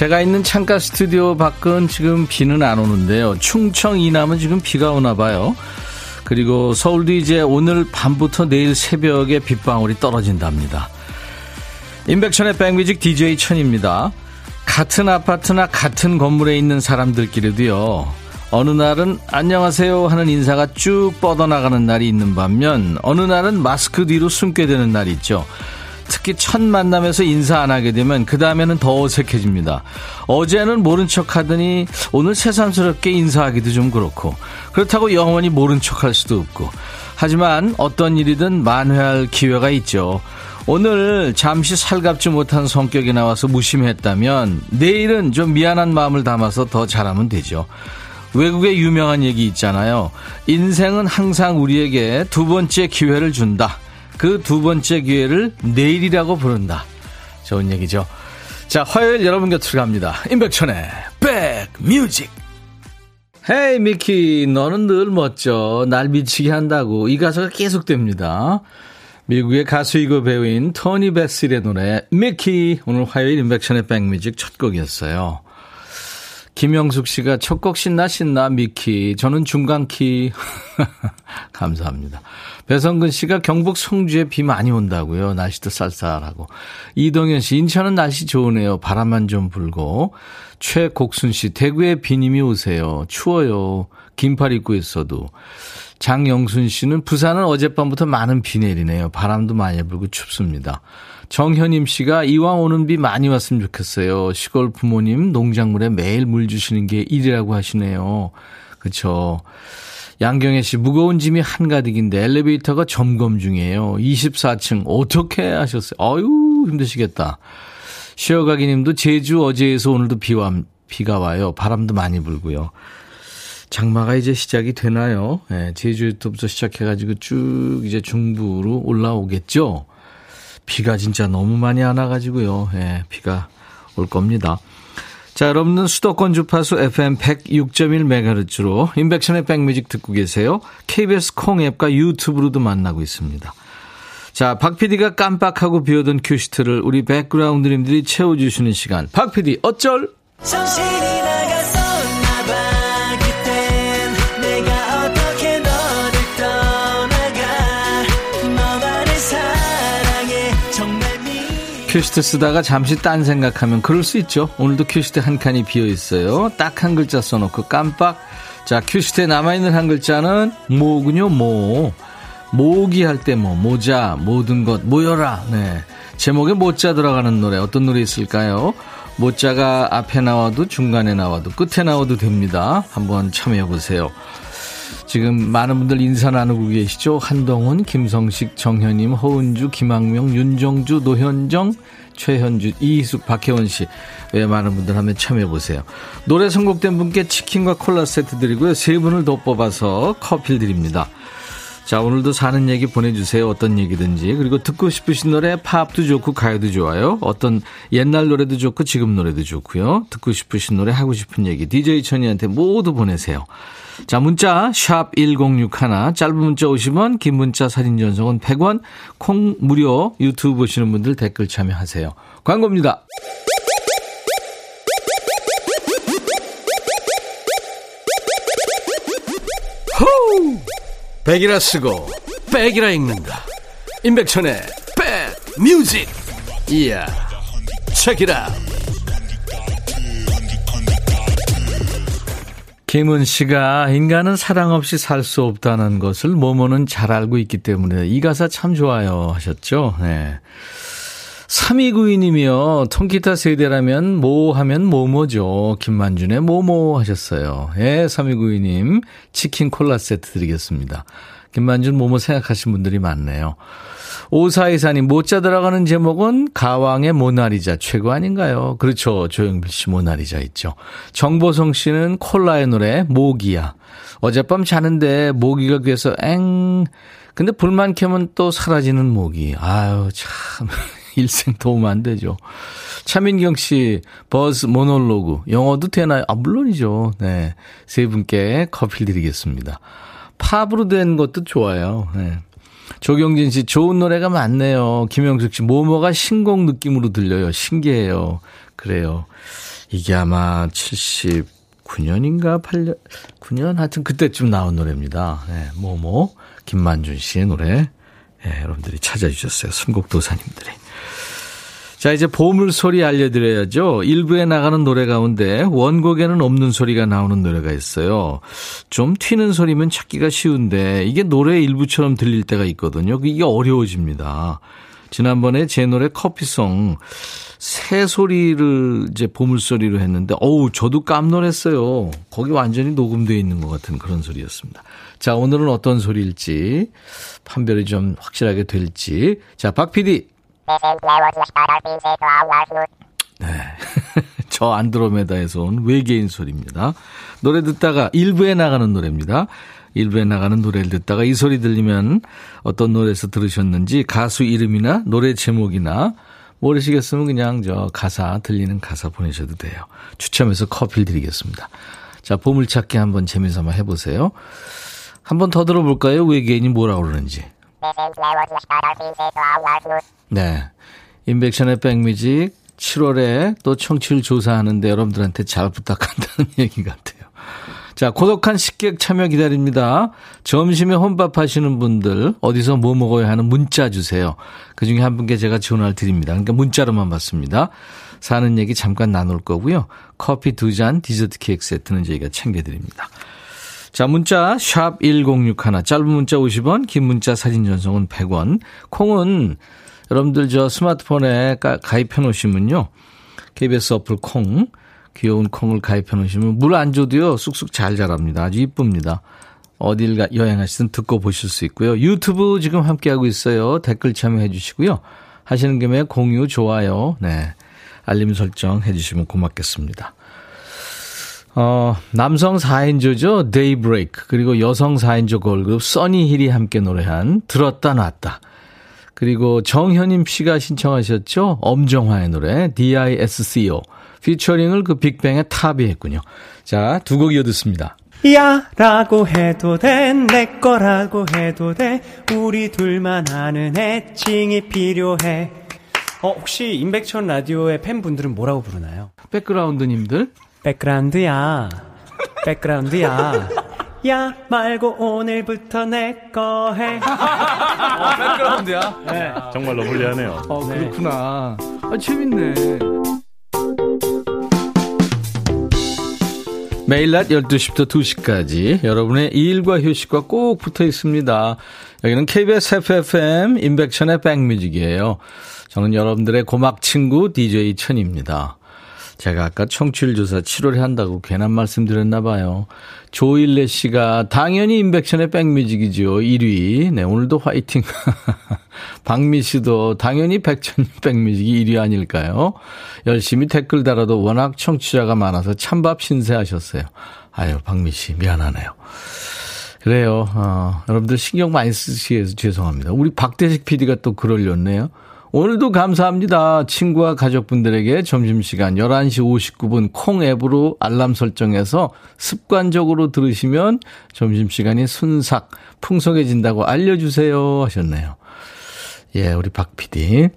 제가 있는 창가 스튜디오 밖은 지금 비는 안 오는데요 충청 이남은 지금 비가 오나 봐요 그리고 서울도 이제 오늘 밤부터 내일 새벽에 빗방울이 떨어진답니다. 임백천의 백뮤직 DJ 천입니다. 같은 아파트나 같은 건물에 있는 사람들끼리도요. 어느 날은 안녕하세요 하는 인사가 쭉 뻗어나가는 날이 있는 반면 어느 날은 마스크 뒤로 숨게 되는 날이 있죠. 특히 첫 만남에서 인사 안 하게 되면 그 다음에는 더 어색해집니다. 어제는 모른 척 하더니 오늘 새삼스럽게 인사하기도 좀 그렇고 그렇다고 영원히 모른 척 할 수도 없고 하지만 어떤 일이든 만회할 기회가 있죠. 오늘 잠시 살갑지 못한 성격이 나와서 무심했다면 내일은 좀 미안한 마음을 담아서 더 잘하면 되죠. 외국의 유명한 얘기 있잖아요. 인생은 항상 우리에게 두 번째 기회를 준다. 그 두 번째 기회를 내일이라고 부른다. 좋은 얘기죠. 자, 화요일 여러분 곁으로 갑니다. 임백천의 백뮤직. 헤이 미키 너는 늘 멋져 날 미치게 한다고 이 가사가 계속됩니다. 미국의 가수이고 배우인 토니 베슬의 노래 미키 오늘 화요일 임백천의 백뮤직 첫 곡이었어요. 김영숙 씨가 첫 곡 신나 신나 미키 저는 중간키 감사합니다. 배성근 씨가 경북 성주에 비 많이 온다고요. 날씨도 쌀쌀하고. 이동현 씨, 인천은 날씨 좋으네요. 바람만 좀 불고. 최곡순 씨, 대구에 비님이 오세요. 추워요. 긴팔 입고 있어도. 장영순 씨는 부산은 어젯밤부터 많은 비 내리네요. 바람도 많이 불고 춥습니다. 정현임 씨가 이왕 오는 비 많이 왔으면 좋겠어요. 시골 부모님 농작물에 매일 물 주시는 게 일이라고 하시네요. 그렇죠. 양경혜 씨, 무거운 짐이 한가득인데 엘리베이터가 점검 중이에요. 24층, 어떻게 하셨어요? 아유, 힘드시겠다. 쉬어가기 님도 제주 어제에서 오늘도 비와, 비가 와요. 바람도 많이 불고요. 장마가 이제 시작이 되나요? 네, 제주부터 시작해가지고 쭉 이제 중부로 올라오겠죠? 비가 진짜 너무 많이 안 와가지고요. 네, 비가 올 겁니다. 자, 여러분은 수도권 주파수 FM 106.1MHz로 인백션의 백뮤직 듣고 계세요. KBS 콩 앱과 유튜브로도 만나고 있습니다. 자, 박 PD가 깜빡하고 비워둔 큐시트를 우리 백그라운드님들이 채워주시는 시간. 박 PD, 어쩔? 정신이 큐시트 쓰다가 잠시 딴 생각하면 그럴 수 있죠. 오늘도 큐시트 한 칸이 비어 있어요. 딱 한 글자 써놓고 깜빡. 자, 큐시트에 남아있는 한 글자는 모군요, 모. 모기 할 때 뭐, 모자, 모든 것, 모여라. 네. 제목에 모자 들어가는 노래, 어떤 노래 있을까요? 모자가 앞에 나와도 중간에 나와도 끝에 나와도 됩니다. 한번 참여해보세요. 지금 많은 분들 인사 나누고 계시죠? 한동훈, 김성식, 정현임, 허은주, 김학명, 윤정주, 노현정, 최현주, 이희숙, 박혜원 씨. 왜 많은 분들 한번 참여해보세요. 노래 선곡된 분께 치킨과 콜라 세트 드리고요. 세 분을 더 뽑아서 커피 드립니다. 자, 오늘도 사는 얘기 보내주세요. 어떤 얘기든지. 그리고 듣고 싶으신 노래 팝도 좋고 가요도 좋아요. 어떤 옛날 노래도 좋고 지금 노래도 좋고요. 듣고 싶으신 노래 하고 싶은 얘기 DJ 천이한테 모두 보내세요. 자, 문자 샵 1061, 짧은 문자 50원, 긴 문자 사진 전송은 100원, 콩 무료 유튜브 보시는 분들 댓글 참여하세요. 광고입니다. 호우! 백이라 쓰고 백이라 읽는다. 임백천의 백 뮤직. 이야. 책이라. 김은 씨가 인간은 사랑 없이 살 수 없다는 것을 모모는 잘 알고 있기 때문에 이 가사 참 좋아요 하셨죠. 네. 3292님이요. 통기타 세대라면 뭐 하면 뭐뭐죠. 김만준의 뭐뭐 하셨어요. 예, 3292님. 치킨 콜라 세트 드리겠습니다. 김만준 뭐뭐 생각하신 분들이 많네요. 오사이사님, 못자 들어가는 제목은 가왕의 모나리자 최고 아닌가요? 그렇죠. 조영필 씨 모나리자 있죠. 정보성 씨는 콜라의 노래 모기야. 어젯밤 자는데 모기가 귀에서 엥. 근데 불만 켜면 또 사라지는 모기. 아유, 참. 일생 도움 안 되죠. 차민경 씨, 버스 모놀로그. 영어도 되나요? 아, 물론이죠. 네. 세 분께 커피 드리겠습니다. 팝으로 된 것도 좋아요. 네. 조경진 씨, 좋은 노래가 많네요. 김영숙 씨, 모모가 신곡 느낌으로 들려요. 신기해요. 그래요. 이게 아마 79년인가 8년, 9년 하여튼 그때쯤 나온 노래입니다. 네, 모모, 김만준 씨의 노래. 네, 여러분들이 찾아주셨어요. 순곡도사님들이. 자, 이제 보물 소리 알려드려야죠. 일부에 나가는 노래 가운데 원곡에는 없는 소리가 나오는 노래가 있어요. 좀 튀는 소리면 찾기가 쉬운데 이게 노래 일부처럼 들릴 때가 있거든요. 이게 어려워집니다. 지난번에 제 노래 커피송 새 소리를 이제 보물 소리로 했는데 어우 저도 깜놀했어요. 거기 완전히 녹음되어 있는 것 같은 그런 소리였습니다. 자 오늘은 어떤 소리일지 판별이 좀 확실하게 될지 자 박 PD 네. 저 안드로메다에서 온 외계인 소리입니다. 노래 듣다가 일부에 나가는 노래입니다. 일부에 나가는 노래를 듣다가 이 소리 들리면 어떤 노래에서 들으셨는지 가수 이름이나 노래 제목이나 모르시겠으면 그냥 저 가사 들리는 가사 보내셔도 돼요. 추첨해서 커피를 드리겠습니다. 자, 보물찾기 한번 재미삼아 서 해보세요. 한번 더 들어볼까요? 외계인이 뭐라고 그러는지. 네. 인백션의 백뮤직 7월에 또 청취율 조사하는데 여러분들한테 잘 부탁한다는 얘기 같아요. 자, 고독한 식객 참여 기다립니다. 점심에 혼밥 하시는 분들 어디서 뭐 먹어야 하는 문자 주세요. 그 중에 한 분께 제가 전화를 드립니다. 그러니까 문자로만 받습니다. 사는 얘기 잠깐 나눌 거고요. 커피 두 잔, 디저트 케이크 세트는 저희가 챙겨 드립니다. 자, 문자 샵 1061, 짧은 문자 50원, 긴 문자 사진 전송은 100원. 콩은 여러분들 저 스마트폰에 가입해 놓으시면요. KBS 어플 콩, 귀여운 콩을 가입해 놓으시면 물 안 줘도요. 쑥쑥 잘 자랍니다. 아주 이쁩니다. 어딜 가, 여행하시든 듣고 보실 수 있고요. 유튜브 지금 함께하고 있어요. 댓글 참여해 주시고요. 하시는 김에 공유, 좋아요, 네. 알림 설정 해 주시면 고맙겠습니다. 어, 남성 4인조죠. 데이브레이크. 그리고 여성 4인조 걸그룹 써니힐이 함께 노래한 들었다 놨다. 그리고 정현임 씨가 신청하셨죠. 엄정화의 노래 D.I.S.C.O. 피처링을 그 빅뱅의 탑이 했군요. 자, 두 곡 이어 듣습니다. 야 라고 해도 돼 내 거라고 해도 돼 우리 둘만 아는 애칭이 필요해 어 혹시 임백천 라디오의 팬분들은 뭐라고 부르나요? 백그라운드님들 백그라운드야 백그라운드야 야 말고 오늘부터 내 거 해. 어, 백그라운드야? 네. 정말로 불리하네요. 어, 그렇구나. 아, 재밌네. 매일 낮 12시부터 2시까지 여러분의 일과 휴식과 꼭 붙어 있습니다. 여기는 KBS FFM 인백션의 백뮤직이에요. 저는 여러분들의 고막 친구 DJ 천입니다. 제가 아까 청취율 조사 7월에 한다고 괜한 말씀 드렸나 봐요. 조일레 씨가 당연히 인백션의 백뮤직이죠. 1위. 네, 오늘도 화이팅. 박미 씨도 당연히 백천 백뮤직이 1위 아닐까요? 열심히 댓글 달아도 워낙 청취자가 많아서 찬밥 신세하셨어요. 아유, 박미 씨 미안하네요. 그래요. 어, 여러분들 신경 많이 쓰시해서 죄송합니다. 우리 박대식 PD가 또글 올렸네요. 오늘도 감사합니다. 친구와 가족분들에게 점심시간 11시 59분 콩 앱으로 알람 설정해서 습관적으로 들으시면 점심시간이 순삭, 풍성해진다고 알려주세요 하셨네요. 예, 우리 박 PD.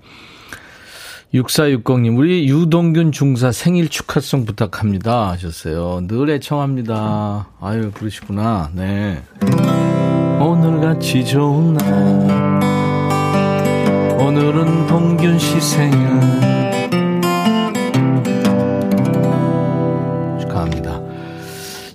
6460님, 우리 유동균 중사 생일 축하송 부탁합니다. 하셨어요. 늘 애청합니다. 아유, 그러시구나. 네. 오늘같이 좋은 날. 오늘은 동균 씨 생일 축하합니다.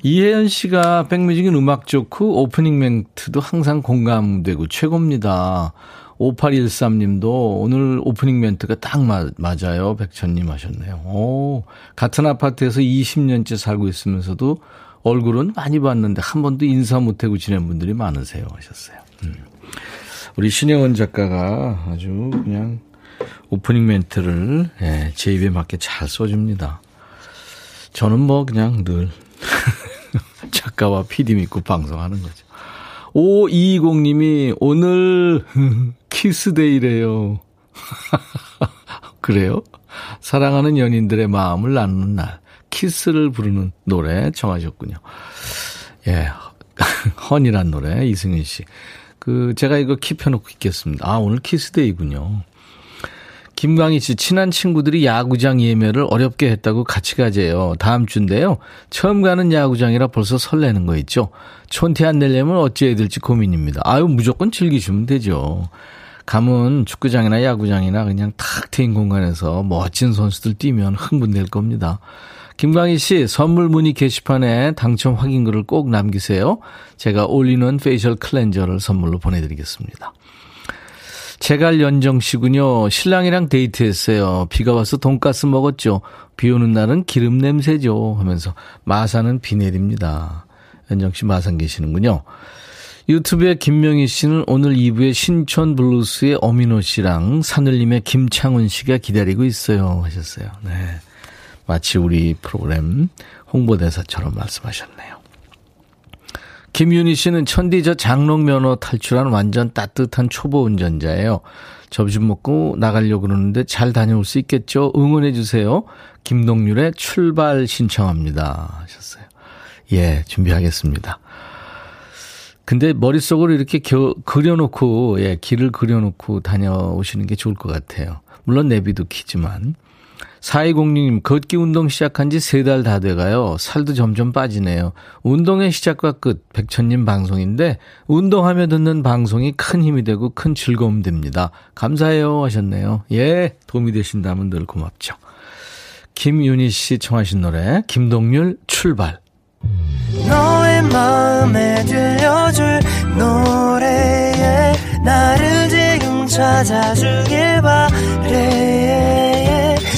이혜연 씨가 백뮤직은 음악 좋고 오프닝 멘트도 항상 공감되고 최고입니다. 5813님도 오늘 오프닝 멘트가 딱 맞, 맞아요. 백천님 하셨네요. 오, 같은 아파트에서 20년째 살고 있으면서도 얼굴은 많이 봤는데 한 번도 인사 못하고 지낸 분들이 많으세요 하셨어요. 음. 우리 신혜원 작가가 아주 그냥 오프닝 멘트를 예, 제 입에 맞게 잘 써줍니다. 저는 뭐 그냥 늘 작가와 PD 믿고 방송하는 거죠. 5220님이 오늘 키스데이래요. 그래요? 사랑하는 연인들의 마음을 나누는 날. 키스를 부르는 노래 정하셨군요. 예. 헌이란 노래, 이승윤 씨. 그, 제가 이거 킵해놓고 있겠습니다. 아, 오늘 키스데이군요. 김광희 씨, 친한 친구들이 야구장 예매를 어렵게 했다고 같이 가재요. 다음 주인데요. 처음 가는 야구장이라 벌써 설레는 거 있죠. 촌티 안 내려면 어찌해야 될지 고민입니다. 아유, 무조건 즐기시면 되죠. 가면 축구장이나 야구장이나 그냥 탁 트인 공간에서 멋진 선수들 뛰면 흥분될 겁니다. 김광희 씨, 선물 문의 게시판에 당첨 확인글을 꼭 남기세요. 제가 올리는 페이셜 클렌저를 선물로 보내드리겠습니다. 제갈 연정 씨군요. 신랑이랑 데이트했어요. 비가 와서 돈가스 먹었죠. 비 오는 날은 기름 냄새죠. 하면서 마산은 비 내립니다. 연정 씨 마산 계시는군요. 유튜브에 김명희 씨는 오늘 2부에 신촌 블루스의 엄인호 씨랑 산울림의 김창훈 씨가 기다리고 있어요. 하셨어요. 네. 마치 우리 프로그램 홍보대사처럼 말씀하셨네요. 김윤희 씨는 천디 저 장롱 면허 탈출한 완전 따뜻한 초보 운전자예요. 점심 먹고 나가려고 그러는데 잘 다녀올 수 있겠죠? 응원해 주세요. 김동률의 출발 신청합니다. 하셨어요. 예, 준비하겠습니다. 근데 머릿속으로 이렇게 겨, 그려놓고, 예, 길을 그려놓고 다녀오시는 게 좋을 것 같아요. 물론 내비도 키지만. 4206님, 걷기 운동 시작한 지 세 달 다 돼가요. 살도 점점 빠지네요. 운동의 시작과 끝, 백천님 방송인데, 운동하며 듣는 방송이 큰 힘이 되고 큰 즐거움 됩니다. 감사해요. 하셨네요. 예, 도움이 되신다면 늘 고맙죠. 김윤희 씨 청하신 노래, 김동률 출발. 너의 마음에 들려줄 노래에 나를 지금 찾아주길 바래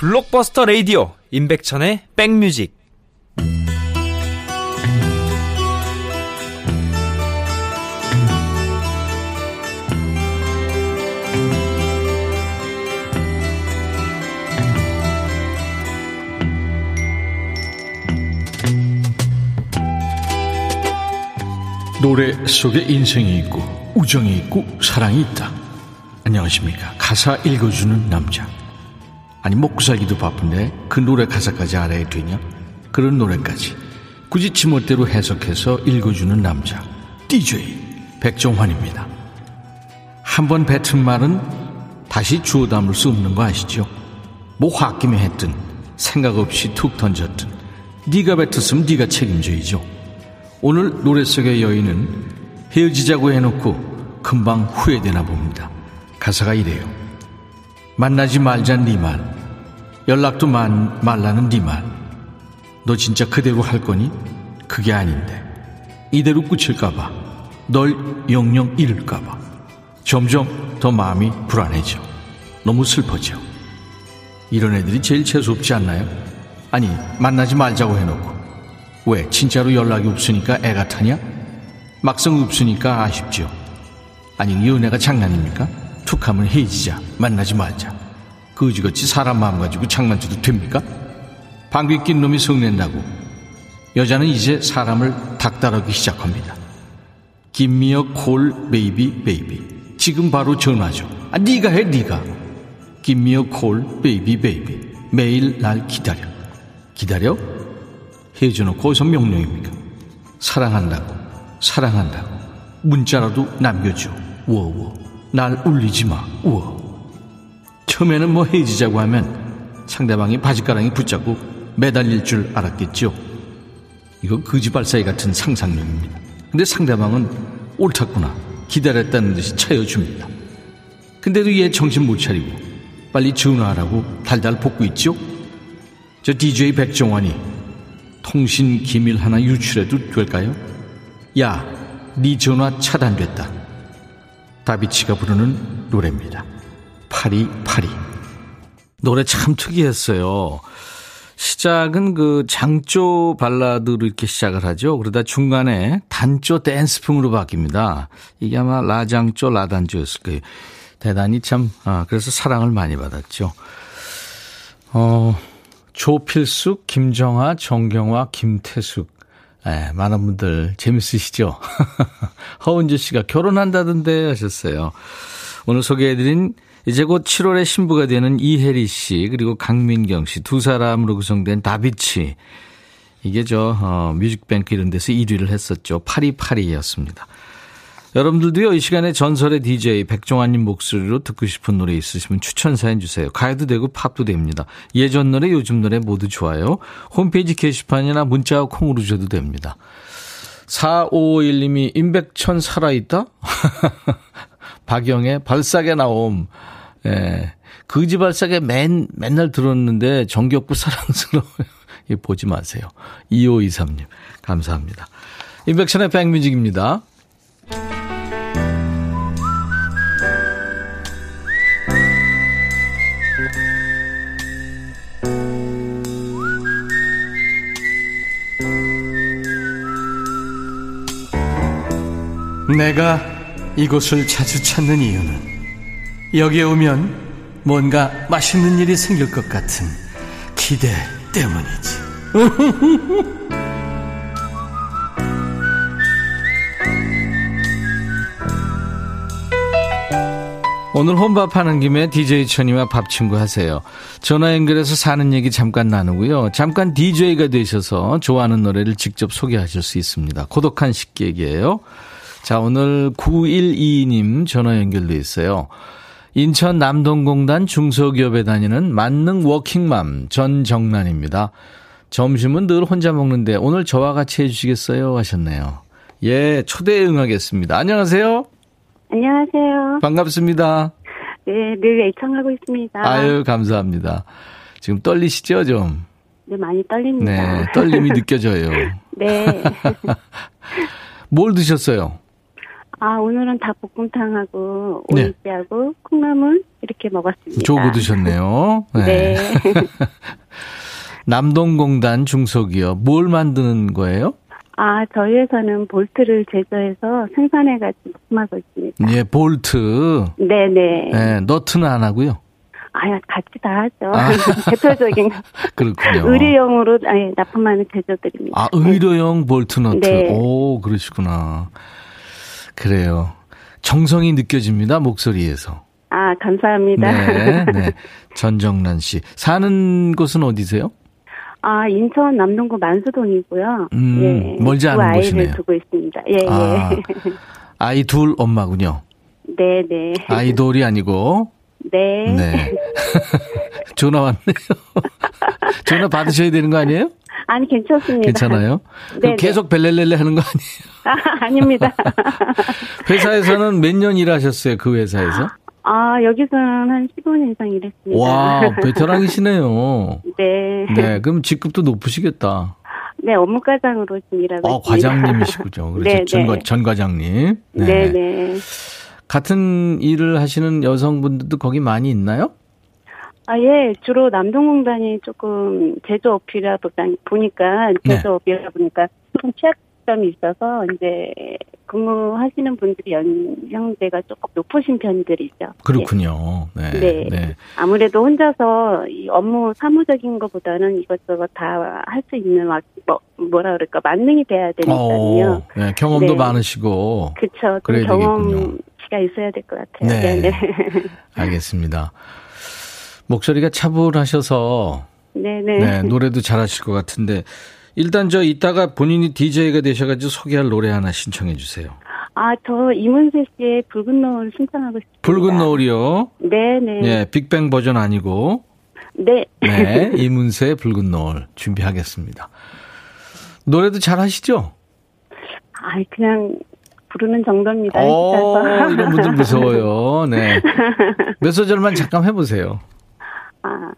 블록버스터 레이디오 임백천의 백뮤직 노래 속에 인생이 있고 우정이 있고 사랑이 있다. 안녕하십니까. 가사 읽어주는 남자. 아니 먹고 살기도 바쁜데 그 노래 가사까지 알아야 되냐? 그런 노래까지 굳이 지멋대로 해석해서 읽어주는 남자. DJ 백종환입니다. 한 번 뱉은 말은 다시 주워 담을 수 없는 거 아시죠? 뭐 홧김에 했든 생각 없이 툭 던졌든 네가 뱉었으면 네가 책임져야죠. 오늘 노래 속의 여인은 헤어지자고 해놓고 금방 후회되나 봅니다. 가사가 이래요. 만나지 말잔 네 말, 연락도 만, 말라는 네 말. 너 진짜 그대로 할 거니? 그게 아닌데. 이대로 끝일까봐, 널 영영 잃을까봐. 점점 더 마음이 불안해져. 너무 슬퍼져. 이런 애들이 제일 재수 없지 않나요? 아니, 만나지 말자고 해놓고. 왜? 진짜로 연락이 없으니까 애가 타냐? 막상 없으니까 아쉽죠. 아니, 이 연애가 장난입니까? 툭 하면 헤어지자. 만나지 말자. 거지같이 사람 마음 가지고 장난쳐도 됩니까? 방귀 낀 놈이 성낸다고. 여자는 이제 사람을 닥달하기 시작합니다. Gimme a call baby baby. 지금 바로 전화죠. 아, 네가 해, 네가. Gimme a call baby baby. 매일 날 기다려. 기다려? 헤어져놓고 어디서 명령입니까? 사랑한다고, 사랑한다고. 문자라도 남겨줘. 우어우어. 날 울리지 마. 우어. 처음에는 뭐 헤어지자고 하면 상대방이 바지가랑이 붙잡고 매달릴 줄 알았겠죠. 이거 거지발싸개 같은 상상력입니다. 근데 상대방은 옳다구나. 기다렸다는 듯이 차여줍니다. 근데도 얘 정신 못 차리고 빨리 전화하라고 달달 볶고 있죠? 저 DJ 백종환이 통신 기밀 하나 유출해도 될까요? 야, 네 전화 차단됐다. 다비치가 부르는 노래입니다. 파리 파리. 노래 참 특이했어요. 시작은 그 장조 발라드로 이렇게 시작을 하죠. 그러다 중간에 단조 댄스풍으로 바뀝니다. 이게 아마 라장조, 라단조였을 거예요. 대단히 참, 아, 그래서 사랑을 많이 받았죠. 어, 조필숙, 김정아, 정경화, 김태숙. 예, 많은 분들 재밌으시죠? 허은주 씨가 결혼한다던데 하셨어요. 오늘 소개해드린 이제 곧 7월에 신부가 되는 이혜리 씨 그리고 강민경 씨 두 사람으로 구성된 다비치 이게 저 어, 뮤직뱅크 이런 데서 1위를 했었죠. 파리파리였습니다. 여러분들도요 이 시간에 전설의 DJ 백종환님 목소리로 듣고 싶은 노래 있으시면 추천 사연 주세요. 가요도 되고 팝도 됩니다. 예전 노래 요즘 노래 모두 좋아요. 홈페이지 게시판이나 문자 콩으로 줘도 됩니다. 4551님이 임백천 살아있다? 박영의 발사계 나옴. 예. 그지 발사계 맨, 맨날 들었는데 정겹고 사랑스러워요. 이 보지 마세요. 2523님. 감사합니다. 임백천의 백뮤직입니다. 내가 이곳을 자주 찾는 이유는 여기에 오면 뭔가 맛있는 일이 생길 것 같은 기대 때문이지. 오늘 혼밥하는 김에 DJ 천이와 밥 친구 하세요. 전화 연결해서 사는 얘기 잠깐 나누고요. 잠깐 DJ가 되셔서 좋아하는 노래를 직접 소개하실 수 있습니다. 고독한 식객이에요. 자, 오늘 9122님 전화 연결돼 있어요. 인천 남동공단 중소기업에 다니는 만능 워킹맘 전정란입니다. 점심은 늘 혼자 먹는데 오늘 저와 같이 해주시겠어요? 하셨네요. 예, 초대에 응하겠습니다. 안녕하세요. 안녕하세요. 반갑습니다. 네, 늘 애청하고 있습니다. 아유, 감사합니다. 지금 떨리시죠, 좀? 네, 많이 떨립니다. 네, 떨림이 느껴져요. 네. 뭘 드셨어요? 아, 오늘은 닭볶음탕하고 네. 오이지하고 콩나물 이렇게 먹었습니다. 조고 드셨네요. 네. 남동공단 중소기업 뭘 만드는 거예요? 아, 저희 회사는 볼트를 제조해서 생산해가지고 품하고 있습니다. 예, 볼트. 네네. 예, 너트는 안 하고요. 아, 같이 다 하죠. 아. 대표적인 그렇군요. 의료용으로 아니, 납품하는 제조들입니다. 아, 의료용 볼트 너트. 네. 오, 그러시구나. 그래요. 정성이 느껴집니다, 목소리에서. 아, 감사합니다. 네, 네. 전정란 씨. 사는 곳은 어디세요? 아, 인천 남동구 만수동이고요. 음, 예. 멀지 두 않은 아이를 곳이네요. 두고 있습니다. 예, 아, 예. 아이 둘 엄마군요. 네, 네. 아이돌이 아니고. 네. 네. 전화 왔네요. 전화 받으셔야 되는 거 아니에요? 아니, 괜찮습니다. 괜찮아요? 그럼 네네. 계속 벨렐렐레 하는 거 아니에요? 아, 아닙니다. 회사에서는 몇 년 일하셨어요? 그 회사에서? 아, 여기서는 한 15년 이상 일했습니다. 와, 베테랑이시네요. 네. 네, 그럼 직급도 높으시겠다. 네, 업무과장으로 지금 일하고 어, 있습니다. 과장님이시군요. 그래서 네, 전, 네. 과- 전 과장님. 네, 네. 같은 일을 하시는 여성분들도 거기 많이 있나요? 아, 예, 주로 남동공단이 조금 제조업이라 보니까, 네. 제조업이라 보니까 조금 취약점이 있어서, 이제, 근무하시는 분들이 연령대가 조금 높으신 편들이죠. 그렇군요. 네. 네. 네. 아무래도 혼자서 이 업무 사무적인 것보다는 이것저것 다 할 수 있는 와- 뭐, 뭐라 그럴까 만능이 돼야 되니까요. 어, 네, 경험도 네. 많으시고. 되겠군요. 경험치가 있어야 될 것 같아요. 네. 네, 알겠습니다. 목소리가 차분하셔서 네, 네. 네, 노래도 잘하실 것 같은데 일단 저 이따가 본인이 DJ가 되셔가지고 소개할 노래 하나 신청해 주세요. 아, 저 이문세 씨의 붉은 노을 신청하고 싶습니다. 붉은 노을이요. 네, 네. 예, 빅뱅 버전 아니고 네. 네, 이문세의 붉은 노을 준비하겠습니다. 노래도 잘 하시죠? 아, 그냥 부르는 정도입니다. 어, 이런 분들 무서워요. 네. 몇 소절만 잠깐 해보세요. 아,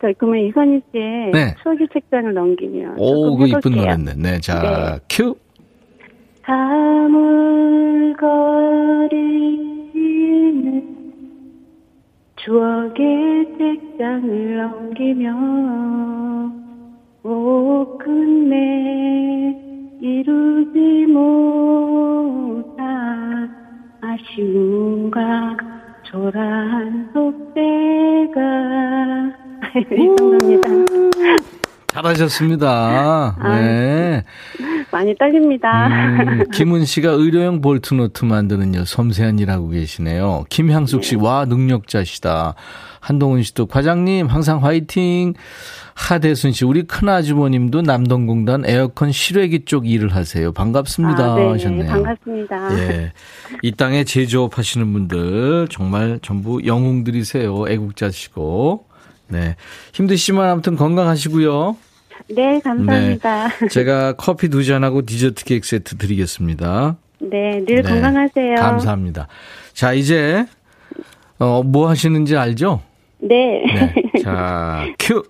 저 그러면 이선희 씨의 네. 추억의 책장을 넘기면 오, 그 이쁜. 노래네. 네, 자, 네. 큐. 가물거리는 추억의 책장을 넘기며 못 끝내 이루지 못한 아쉬움과 초라한 속대가 이 정도입니다. 잘하셨습니다. 네. 많이 떨립니다. 음, 김은 씨가 의료용 볼트노트 만드는 일 섬세한 일 하고 계시네요. 김향숙 씨, 와, 능력자시다. 한동훈 씨도 과장님, 항상 화이팅. 하대순 씨, 우리 큰 아주머님도 남동공단 에어컨 실외기 쪽 일을 하세요. 반갑습니다. 아, 네, 하셨네요. 반갑습니다. 예. 이 땅에 제조업 하시는 분들 정말 전부 영웅들이세요. 애국자시고. 네. 힘드시지만 아무튼 건강하시고요. 네, 감사합니다. 제가 커피 두 잔하고 디저트 케이크 세트 드리겠습니다. 네, 늘 네. 건강하세요. 감사합니다. 자, 이제, 어, 뭐 하시는지 알죠? 네. 네. 자, 큐!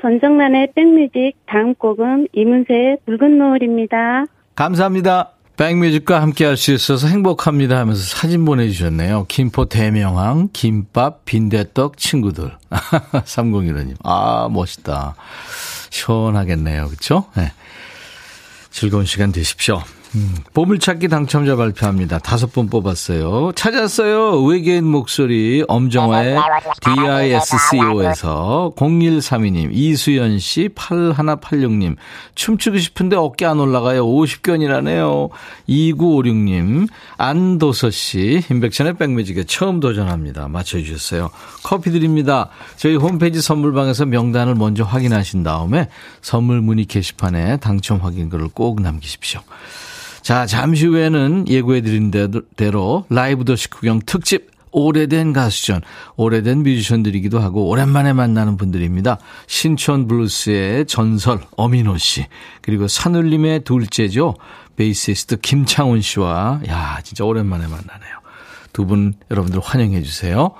전정란의 백뮤직 다음 곡은 이문세의 붉은 노을입니다. 감사합니다. 백뮤직과 함께 할 수 있어서 행복합니다 하면서 사진 보내주셨네요. 김포 대명항, 김밥, 빈대떡 친구들. 3015님. 아, 멋있다. 시원하겠네요. 그쵸? 네. 즐거운 시간 되십시오. 음, 보물찾기 당첨자 발표합니다. 다섯 분 뽑았어요. 찾았어요. 외계인 목소리 엄정화의 DISCO에서 0132님, 이수연 씨, 8186님, 춤추고 싶은데 어깨 안 올라가요. 50견이라네요. 2956님, 안도서 씨, 인백션의 백뮤직에 처음 도전합니다. 맞춰주셨어요. 커피 드립니다. 저희 홈페이지 선물방에서 명단을 먼저 확인하신 다음에 선물 문의 게시판에 당첨 확인글을 꼭 남기십시오. 자, 잠시 후에는 예고해드린 대로 라이브 도시 구경 특집 오래된 가수전, 오래된 뮤지션들이기도 하고 오랜만에 만나는 분들입니다. 신촌 블루스의 전설 엄인호 씨, 그리고 산울림의 둘째죠. 베이시스트 김창훈 씨와 야, 진짜 오랜만에 만나네요. 두 분 여러분들 환영해 주세요.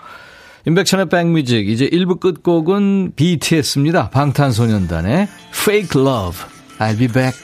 인백천의 백뮤직 이제 1부 끝곡은 BTS입니다. 방탄소년단의 Fake Love. I'll be back.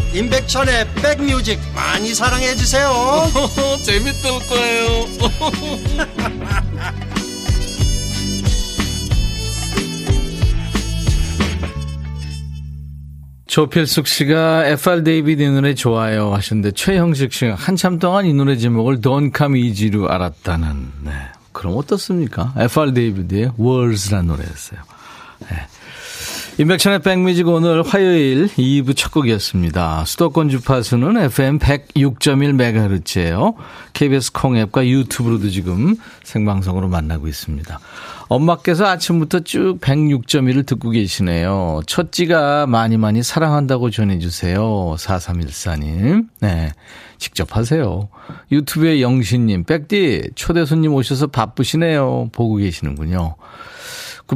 임백천의 백뮤직 많이 사랑해 주세요 재밌을 거예요 조필숙 씨가 FR David 이 노래 좋아요 하셨는데 최형식 씨가 한참 동안 이 노래 제목을 Don't Come Easy로 알았다는 네. 그럼 어떻습니까? FR David의 Words라는 노래였어요. 네. 임백천의 백뮤직 오늘 화요일 2부 첫 곡이었습니다. 수도권 주파수는 FM 106.1MHz예요. KBS 콩앱과 유튜브로도 지금 생방송으로 만나고 있습니다. 엄마께서 아침부터 쭉 106.1을 듣고 계시네요. 첫째가 많이 많이 사랑한다고 전해주세요. 4314님. 네. 직접 하세요. 유튜브에 영신님, 백디, 초대 손님 오셔서 바쁘시네요. 보고 계시는군요.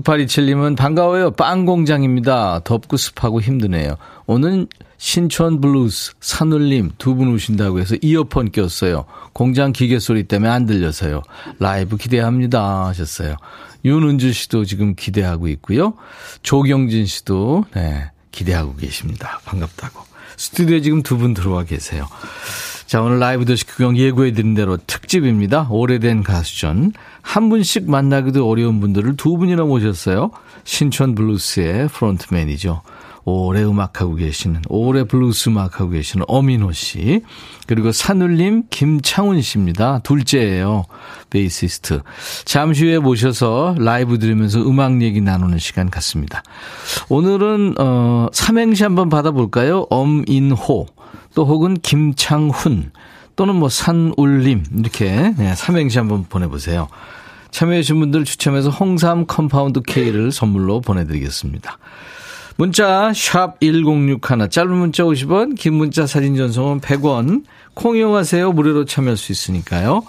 9827님은 반가워요. 빵 공장입니다. 덥고 습하고 힘드네요. 오늘 신촌 블루스 산울림 두 분 오신다고 해서 이어폰 꼈어요. 공장 기계 소리 때문에 안 들려서요. 라이브 기대합니다 하셨어요. 윤은주 씨도 지금 기대하고 있고요. 조경진 씨도 네, 기대하고 계십니다. 반갑다고. 스튜디오에 지금 두 분 들어와 계세요. 자, 오늘 라이브 도시 구경 예고해드린 대로 특집입니다. 오래된 가수전. 한 분씩 만나기도 어려운 분들을 두 분이나 모셨어요. 신촌 블루스의 프론트맨이죠. 오래 음악하고 계시는, 오래 블루스 음악하고 계시는 엄인호 씨. 그리고 산울림 김창훈 씨입니다. 둘째예요. 베이시스트. 잠시 후에 모셔서 라이브 들으면서 음악 얘기 나누는 시간 갖습니다. 오늘은, 어, 삼행시 한번 받아볼까요? 엄인호. 또 혹은 김창훈. 또는 뭐 산울림. 이렇게, 네, 삼행시 한번 보내보세요. 참여해주신 분들 추첨해서 홍삼 compound K를 선물로 보내드리겠습니다. 문자 1061, 짧은 문자 50원, 긴 문자 사진 전송은 100원, 콩 이용하세요. 무료로 참여할 수 있으니까요.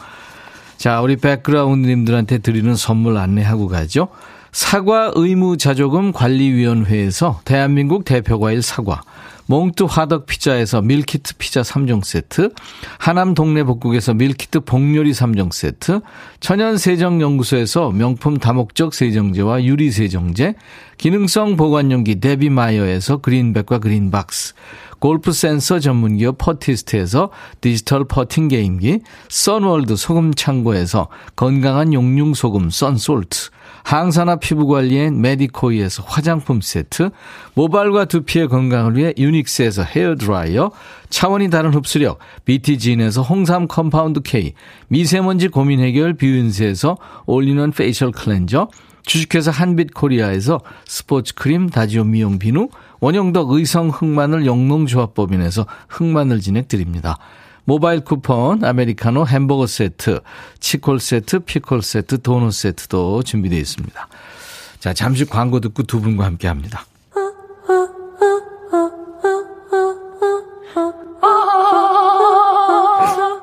자, 우리 백그라운드님들한테 드리는 선물 안내하고 가죠. 사과 의무자조금 관리위원회에서 대한민국 대표과일 사과, 몽뚜 화덕 피자에서 밀키트 피자 3종 세트, 하남 동네 복국에서 밀키트 복요리 3종 세트, 천연 세정 연구소에서 명품 다목적 세정제와 유리 세정제, 기능성 보관용기 데비마이어에서 그린백과 그린박스, 골프 센서 전문기업 퍼티스트에서 디지털 퍼팅 게임기, 선월드 소금 창고에서 건강한 용융 소금 썬솔트, 항산화 피부관리엔 메디코이에서 화장품 세트, 모발과 두피의 건강을 위해 유닉스에서 헤어드라이어, 차원이 다른 흡수력, BTG인에서 홍삼 compound K, 미세먼지 고민 해결 뷰인스에서 올리는 facial cleanser, 주식회사 한빛코리아에서 스포츠 크림 다지오 미용 비누, 원형덕 의성 흑마늘 영농조합법인에서 흑마늘 진액 드립니다. 모바일 쿠폰, 아메리카노 햄버거 세트, 치콜 세트, 피콜 세트, 도넛 세트도 준비되어 있습니다. 자, 잠시 광고 듣고 두 분과 함께 합니다.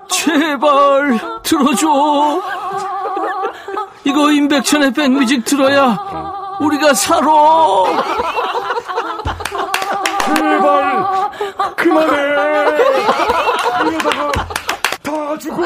제발 들어줘. 이거 임백천의 백뮤직 들어야 우리가 살아. 제발 그만해. 이러다가 다 죽어.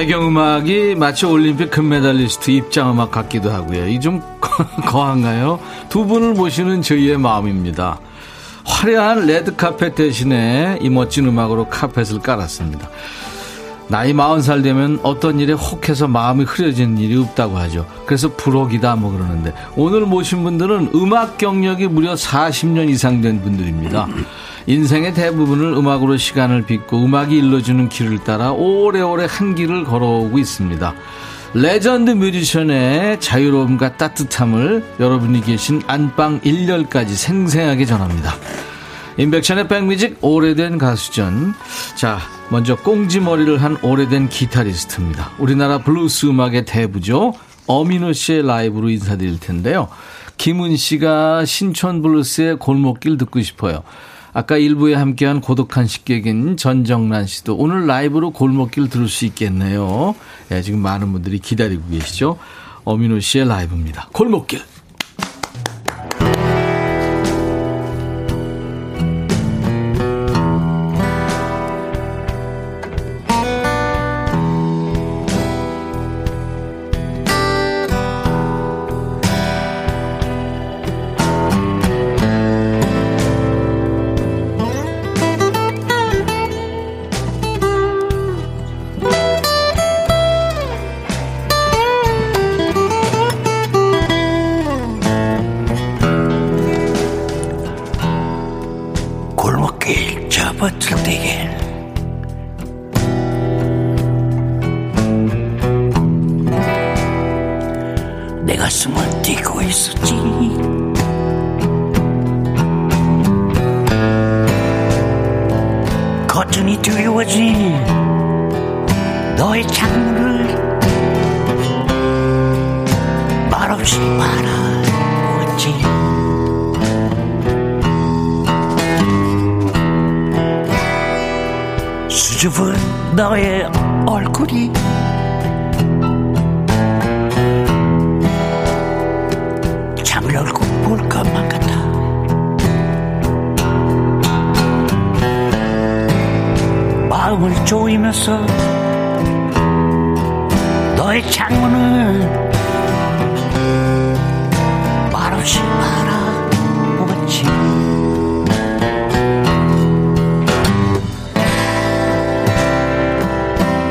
배경음악이 마치 올림픽 금메달리스트 입장음악 같기도 하고요. 이 좀 거한가요? 두 분을 모시는 저희의 마음입니다. 화려한 레드카펫 대신에 이 멋진 음악으로 카펫을 깔았습니다. 나이 마흔 살 되면 어떤 일에 혹해서 마음이 흐려지는 일이 없다고 하죠. 그래서 부록이다 뭐 그러는데 오늘 모신 분들은 음악 경력이 무려 40년 이상 된 분들입니다. 인생의 대부분을 음악으로 시간을 빚고 음악이 일러주는 길을 따라 오래오래 한 길을 걸어오고 있습니다. 레전드 뮤지션의 자유로움과 따뜻함을 여러분이 계신 안방 1열까지 생생하게 전합니다. 임백천의 백뮤직 오래된 가수전. 자, 먼저 꽁지머리를 한 오래된 기타리스트입니다. 우리나라 블루스 음악의 대부죠. 엄인호 씨의 라이브로 인사드릴 텐데요. 김은 씨가 신촌 블루스의 골목길 듣고 싶어요. 아까 1부에 함께한 고독한 식객인 전정란 씨도 오늘 라이브로 골목길 들을 수 있겠네요. 네, 지금 많은 분들이 기다리고 계시죠. 어민호 씨의 라이브입니다. 골목길. 조이면서 너의 창문을 말없이 바라보았지.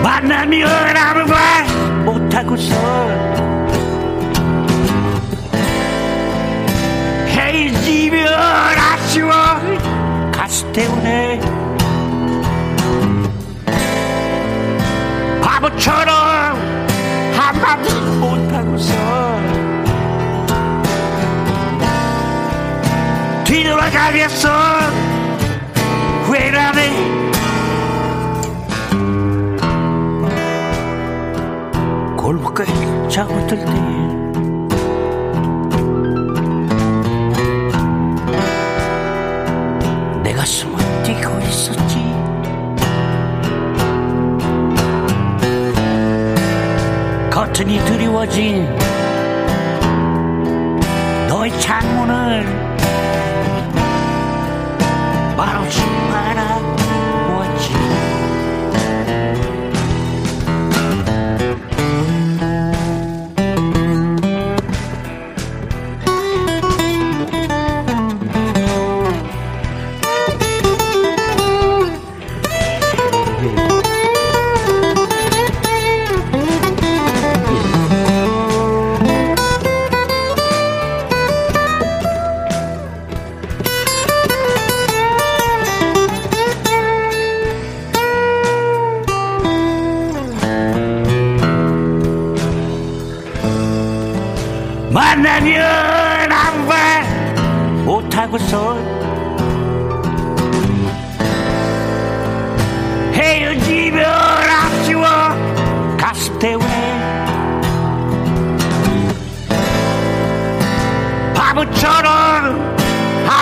만나면 아무 말 못하고서 헤어지면 아쉬워 가수 때문에 바보처럼 한마디 못하고서 뒤돌아가면서 후회라네? 골목가에 잡아들 때. 내 가슴은 뛰고 있었지 커튼이 드리워진 너의 창문을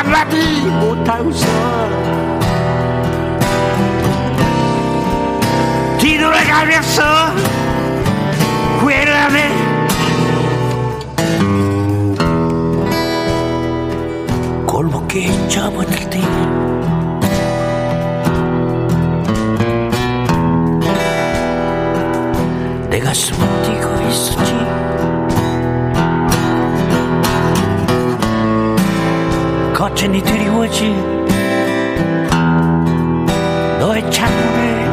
한마디 못하고서. 뒤돌아가면서 후회를 하네. 골목길에 접어들 때. 내 가슴은 뛰고 있었지 거천이 드리워진 너의 창문을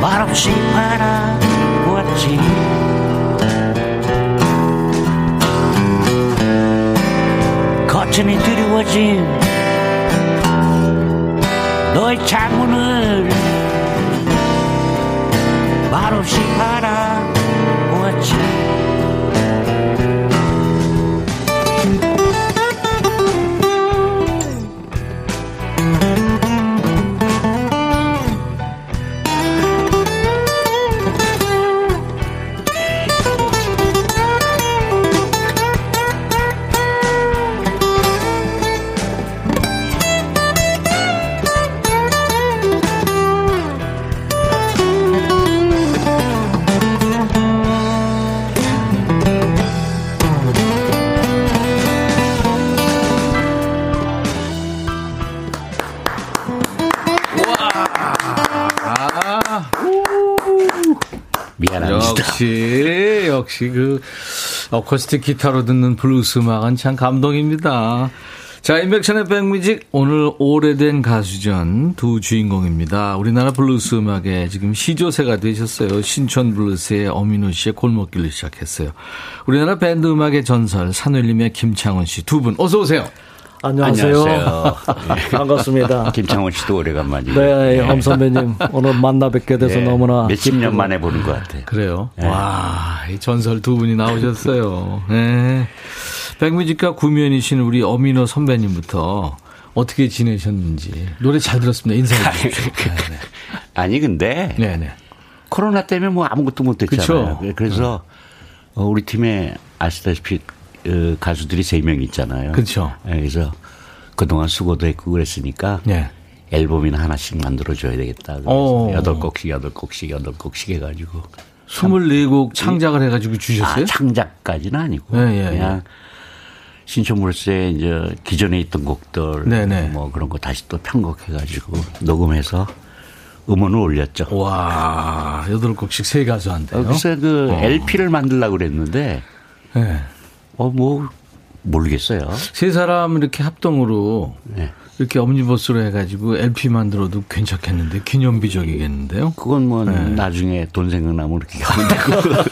말없이 바라보았지. 거천이 드리워진 너의 창문을 말없이 바라보았지 역시, 그, 어쿠스틱 기타로 듣는 블루스 음악은 참 감동입니다. 자, 임백천의 백뮤직 오늘 오래된 가수전 두 주인공입니다. 우리나라 블루스 음악에 지금 시조새가 되셨어요. 신촌 블루스의 엄인호 씨의 골목길로 시작했어요. 우리나라 밴드 음악의 전설 산울림의 김창훈 씨 두 분 어서 오세요. 안녕하세요. 안녕하세요. 반갑습니다. 김창훈 씨도 오래간만이에요. 네, 엄 선배님 오늘 만나 뵙게 돼서 네, 너무나 몇십 년 기쁘고. 만에 보는 것 같아요. 그래요. 네. 와, 이 전설 두 분이 나오셨어요. 네. 백뮤직과 구면이신 우리 어민호 선배님부터 어떻게 지내셨는지 노래 잘 들었습니다. 인사해 주십시오. 네, 아니 근데 네. 네, 네. 코로나 때문에 뭐 아무것도 못했잖아요. 그쵸. 그래서 어, 우리 팀에 아시다시피 어, 가수들이 세 명 있잖아요. 그쵸. 예, 그래서 그동안 수고도 했고 그랬으니까 네. 앨범이나 하나씩 만들어줘야 되겠다. 어. 그래서 여덟 곡씩 여덟 곡씩 여덟 곡씩 해가지고 24곡 창작을 해가지고 아, 주셨어요? 창작까지는 아니고 예, 예, 그냥 신촌물스에 이제 기존에 있던 곡들 네네. 뭐 그런 거 다시 또 편곡해가지고 녹음해서 음원을 올렸죠. 와, 여덟 곡씩 세 가수 한대요. 어, 글쎄 그 LP를 만들려고 그랬는데 네. 어 뭐 모르겠어요. 세 사람 이렇게 합동으로 네. 이렇게 엄니버스로 해가지고 LP 만들어도 괜찮겠는데 기념비적이겠는데요. 그건 뭐 네. 나중에 돈 생각나면 이렇게 하면 되고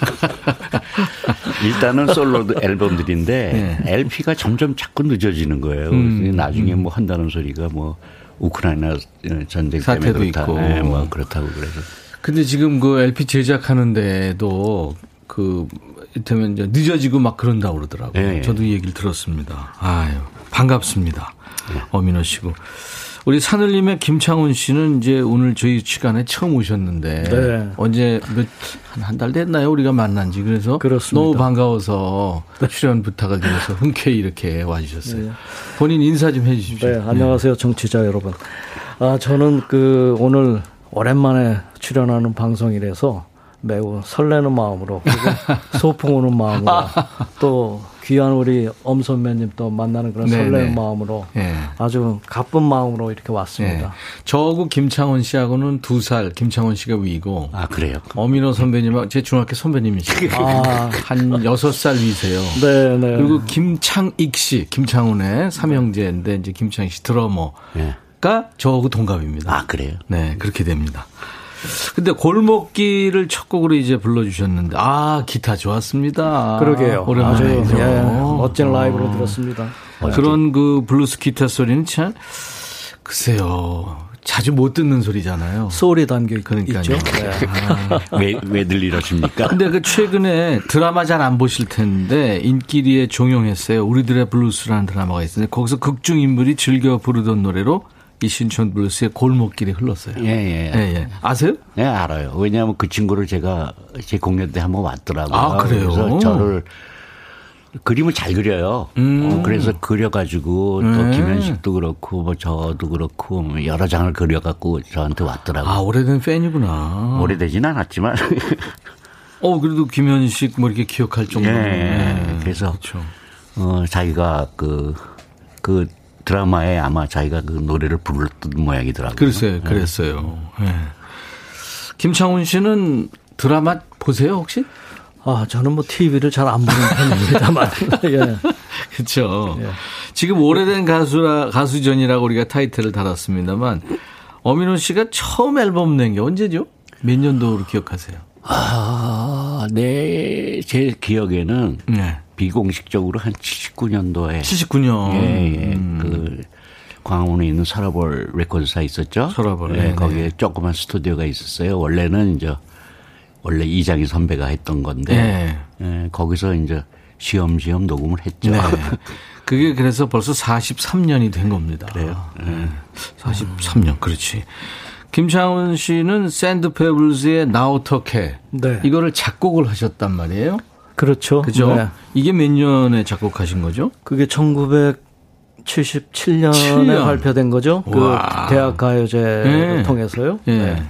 일단은 솔로 앨범들인데 네. LP가 점점 자꾸 늦어지는 거예요. 음, 나중에 뭐 한다는 소리가 뭐 우크라이나 전쟁 때문에 사태도 그렇다. 있고. 네, 뭐 그렇다고 그래서 근데 지금 그 LP 제작하는데도 그 이를테면 이제 늦어지고 막 그런다고 그러더라고요. 예, 예. 저도 이 얘기를 들었습니다. 아유, 반갑습니다. 어민호 씨고. 우리 산울림의 김창훈 씨는 이제 오늘 저희 시간에 처음 오셨는데 네. 언제 몇한 달 됐나요? 우리가 만난 지 그래서 그렇습니다. 너무 반가워서 출연 부탁을 드려서 흔쾌히 이렇게 와주셨어요. 본인 인사 좀 해주십시오. 네, 안녕하세요, 정치자 여러분. 아, 저는 그 오늘 오랜만에 출연하는 방송이라서 매우 설레는 마음으로 그리고 소풍 오는 마음으로 또 귀한 우리 엄 선배님 또 만나는 그런 네, 설레는 네. 마음으로 예. 아주 가쁜 마음으로 이렇게 예. 왔습니다. 저하고 김창원 씨하고는 두 살, 김창원 씨가 위고 아 그래요. 어민호 선배님하고 제 중학교 선배님이시고 아. 한 여섯 살 위세요. 네, 네. 그리고 김창익 씨, 김창훈의 삼형제인데 이제 김창익 씨 드러머가 네. 저하고 동갑입니다. 아 그래요. 네, 그렇게 됩니다. 근데 골목길을 첫 곡으로 이제 불러주셨는데 아 기타 좋았습니다. 그러게요. 오랜만에 아주 예, 멋진 라이브로 들었습니다. 그런 그 블루스 기타 소리는 참 글쎄요 자주 못 듣는 소리잖아요. 소울이 담겨 있- 그러니까요. 있죠. 네. 왜 왜들 이러십니까? 근데 그 최근에 드라마 잘 안 보실 텐데 인기리에 종영했어요. 우리들의 블루스라는 드라마가 있었는데 거기서 극중 인물이 즐겨 부르던 노래로 이 신촌 블루스의 골목길이 흘렀어요. 예, 예. 예, 예. 아세요? 네, 알아요. 왜냐하면 그 친구를 제가 제 공연 때 한번 왔더라고요. 아, 그래요? 그래서 저를 그림을 잘 그려요. 어, 그래서 그려가지고 또 음. 네. 김현식도 그렇고 뭐 저도 그렇고 뭐 여러 장을 그려갖고 저한테 왔더라고요. 아, 오래된 팬이구나. 오래되진 않았지만 어, 그래도 김현식 뭐 이렇게 기억할 정도로. 예, 네. 그래서 그렇죠. 어, 자기가 그, 그 드라마에 아마 자기가 그 노래를 불렀던 모양이더라고요. 글쎄요, 그랬어요. 예. 김창훈 씨는 드라마 보세요, 혹시? 아, 저는 뭐 TV를 잘 안 보는 편입니다만. 예. 그렇죠. 지금 오래된 가수라 가수전이라고 우리가 타이틀을 달았습니다만 어민호 씨가 처음 앨범 낸 게 언제죠? 몇 년도로 기억하세요? 아, 네, 제 기억에는 네. 비공식적으로 한 79년도에 79년. 예, 예. 음. 그 광화문에 있는 서라벌 레코드사 있었죠. 서라벌, 예, 네, 거기에 조그만 스튜디오가 있었어요. 원래는 이제 원래 이장희 선배가 했던 건데 예, 거기서 이제 시험시험 녹음을 했죠. 네. 그게 그래서 벌써 43년이 된 겁니다. 그래요? 네. 43년, 그렇지. 김창훈 씨는 샌드페블즈의 나 어떻게 네. 이거를 작곡을 하셨단 말이에요. 그렇죠. 그죠? 네. 이게 몇 년에 작곡하신 거죠? 그게 1977년에 7년. 발표된 거죠. 그 와. 대학 가요제를 네. 통해서요. 예. 네.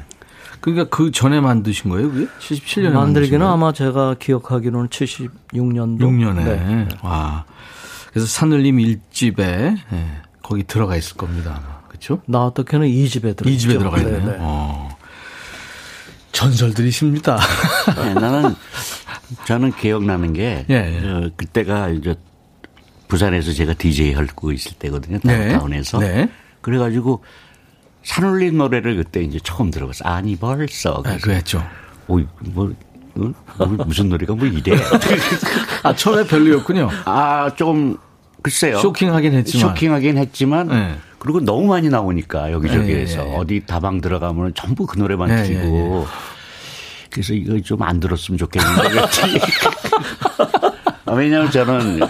그러니까 그 전에 만드신 거예요, 그게? 77년에 만들기는 아마 제가 기억하기로는 76년도. 6년에. 네. 와. 그래서 산울림 1집에 예, 거기 들어가 있을 겁니다. 그렇죠? 나 어떻게는 이 집에 들어. 이 집에 들어가 있네요. 네, 네. 어. 전설들이십니다. 네, 나는 저는 기억나는 게 예, 예. 어, 그때가 이제 부산에서 제가 DJ 하고 있을 때거든요. 네. 다운타운에서. 네. 그래가지고 산울림 노래를 그때 이제 처음 들어봤어. 아니 벌써. 아, 그랬죠. 오, 뭐, 어? 뭐 무슨 노래가 뭐 이래? 아, 처음에 별로였군요. 아, 좀 글쎄요. 쇼킹하긴 했지만. 쇼킹하긴 했지만 네. 그리고 너무 많이 나오니까 여기저기에서 예, 예, 예. 어디 다방 들어가면 전부 그 노래만 예, 틀리고 그래서 이거 좀 안 들었으면 좋겠는데 왜냐하면 저는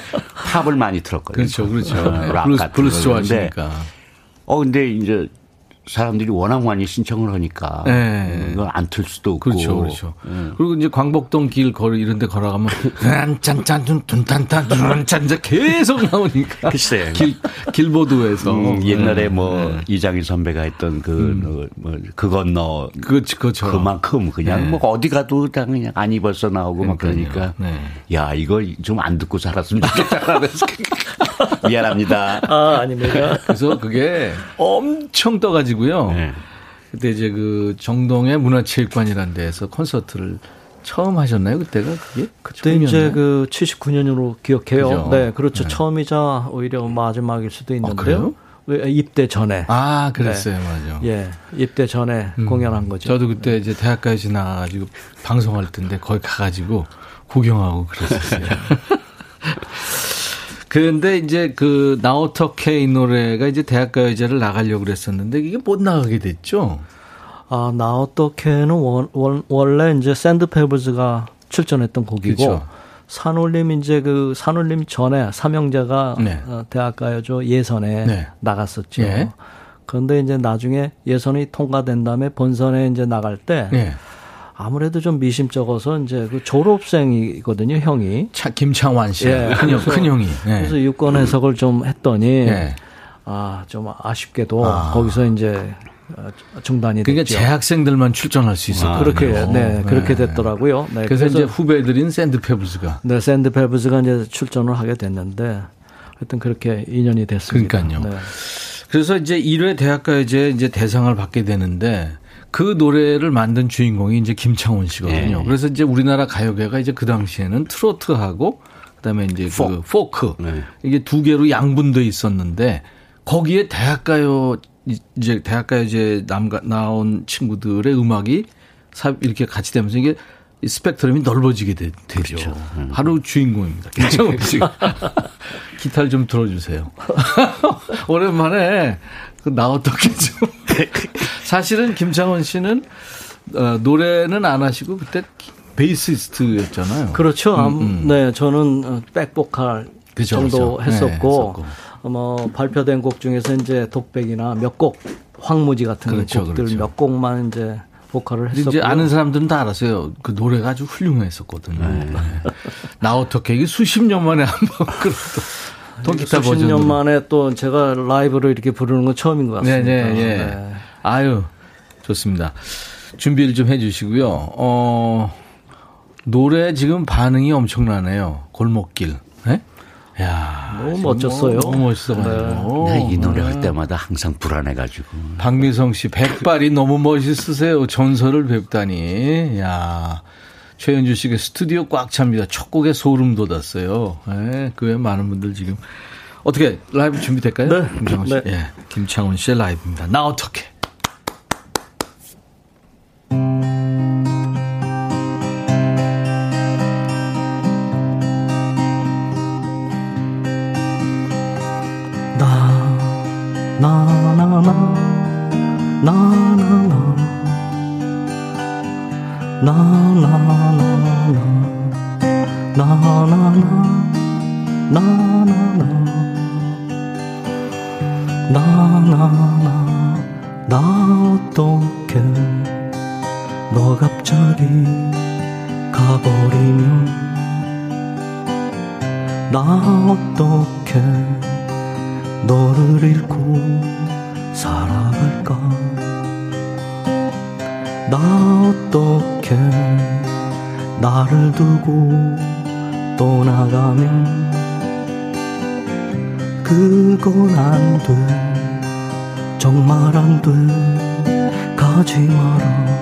팝을 많이 틀었거든요. 그렇죠, 그렇죠. 어, 네, 락 블루스, 같은 블루스 좋아하시니까. 어 근데 이제 사람들이 워낙 많이 신청을 하니까 네. 이건 안 틀 수도 없고 그렇죠, 그렇죠. 예. 그리고 이제 광복동 길 거리 이런 데 걸어가면 짠짠짠 둔탄탄 둔짠짠 계속 나오니까. 글쎄. 길, 길보드에서. 음, 옛날에 네, 뭐 네. 음. 이장희 선배가 했던 그, 어, 뭐, 그건 너. 그, 그죠. 그만큼 그냥 네. 뭐 어디 가도 다 그냥 아니 벌써 나오고 막 그러니까요. 그러니까 네. 야 이거 좀 안 듣고 살았으면 좋겠다 미안합니다. 아, 아닙니다. 그래서 그게 엄청 떠가지고 요. 네. 그때 이제 그 정동의 문화체육관이라는 데에서 콘서트를 처음 하셨나요? 그때가 그게? 그때 이제 그 79년으로 기억해요. 그죠? 네, 그렇죠. 네. 처음이자 오히려 마지막일 수도 있는데요. 아, 입대 전에. 아, 그랬어요. 네. 맞아. 예. 입대 전에 음, 공연한 거죠. 저도 그때 이제 대학까지 나가지고 방송할 텐데 거기 가가지고 구경하고 그랬었어요. 그런데 이제 그 나우터케 이 노래가 이제 대학가요제를 나가려고 그랬었는데 이게 못 나가게 됐죠. 아, 나우터케는 원, 원, 원래 이제 샌드페블즈가 출전했던 곡이고 그렇죠. 산울림 이제 그 산울림 전에 삼형제가 네. 어, 대학가요제 예선에 네. 나갔었죠. 네. 그런데 이제 나중에 예선이 통과된 다음에 본선에 이제 나갈 때 네. 아무래도 좀 미심쩍어서 이제 그 졸업생이거든요, 형이. 차, 김창완 씨. 예, 큰형, 큰형이. 예. 그래서 유권 해석을 좀 했더니, 예. 아, 좀 아쉽게도 아. 거기서 이제 중단이 그러니까 됐죠. 재학생들만 출전할 수 있었고 아, 그렇게 네, 네, 그렇게 됐더라고요. 네, 그래서, 그래서, 이제 후배들인 샌드페블즈가 네, 샌드페블즈가 이제 출전을 하게 됐는데 하여튼 그렇게 인연이 됐습니다. 그러니까요. 네. 그래서 이제 1회 대학가요제 이제 대상을 받게 되는데 그 노래를 만든 주인공이 이제 김창원 씨거든요. 네. 그래서 이제 우리나라 가요계가 이제 그 당시에는 트로트하고 그다음에 이제 포. 그 포크 네. 이게 두 개로 양분돼 있었는데 거기에 대학가요 이제 대학가요제 남가 나온 친구들의 음악이 이렇게 같이 되면서 이게 스펙트럼이 넓어지게 되, 죠 그렇죠. 음. 하루 주인공입니다. 김창원 씨가 기타를 좀 들어주세요. 오랜만에 그 나 어떻게 좀 사실은 김창원 씨는 어, 노래는 안 하시고 그때 베이시스트였잖아요. 그렇죠. 음, 음. 네, 저는 어, 백보컬 그렇죠, 정도 그렇죠. 했었고, 네, 뭐 발표된 곡 중에서 이제 독백이나 몇 곡, 황무지 같은 그렇죠, 곡들 그렇죠. 몇 곡만 이제 보컬을 했었고 이제 아는 사람들은 다 알았어요. 그 노래가 아주 훌륭했었거든요. 네. 네. 나 어떻게 이게 수십 년 만에 한 번 그래도 통기타 수십 버전으로. 년 만에 또 제가 라이브로 이렇게 부르는 건 처음인 것 같습니다. 네네, 네, 예. 네. 아유, 좋습니다. 준비를 좀 해주시고요. 어, 노래 지금 반응이 엄청나네요. 골목길. 네? 야 너무 멋졌어요. 너무 멋있어가지고. 네. 이 노래 할 때마다 항상 불안해가지고. 박미성 씨, 백발이 너무 멋있으세요. 전설을 뵙다니. 야 최현주 씨가 스튜디오 꽉 찹니다. 첫 곡에 소름 돋았어요. 예, 그 외 많은 분들 지금. 어떻게 라이브 준비될까요? 네. 김창훈 씨. 네. 예, 김창훈 씨의 라이브입니다. 나 어떻게. 나, 나, 나, 나, 나, 나, 나. 나, 나, 나, 나, 나, 나, 나, 나, 나, 나, 어떻게 너가 갑자기 가버리면, 나, 어떻게 너를 잃고 살아갈까? 나, 어떻게 이렇게 나를 두고 떠나가면 그건 안 돼. 정말 안 돼. 가지 마라.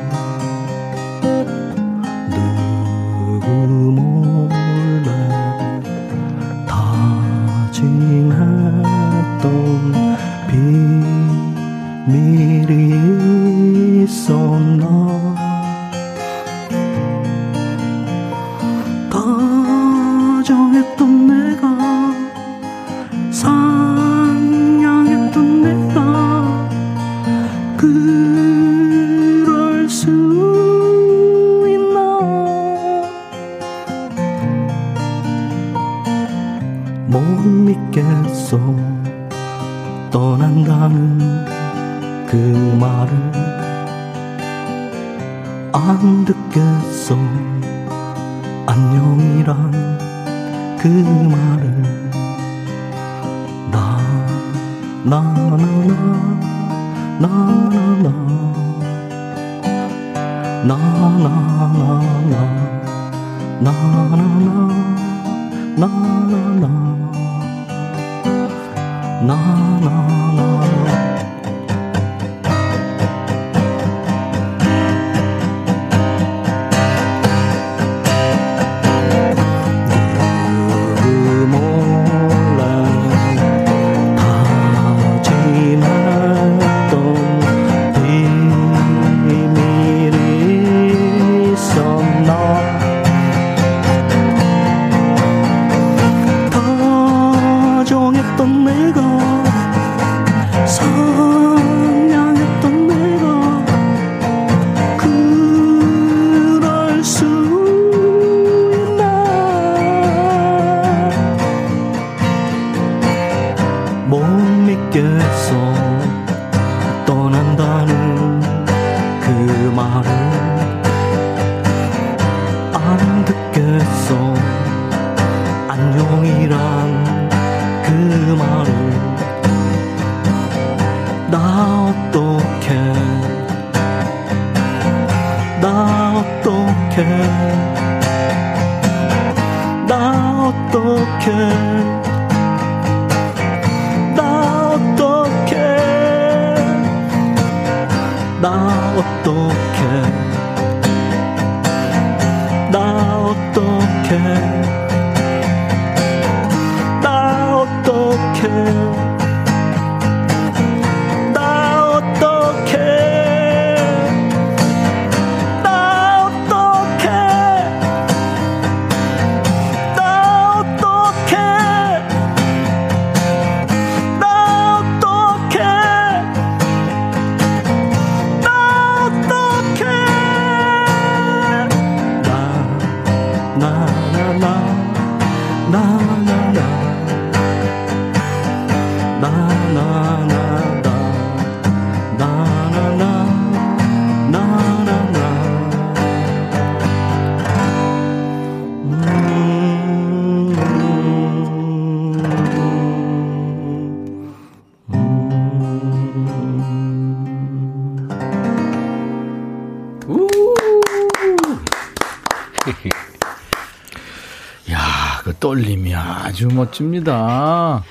아주 멋집니다.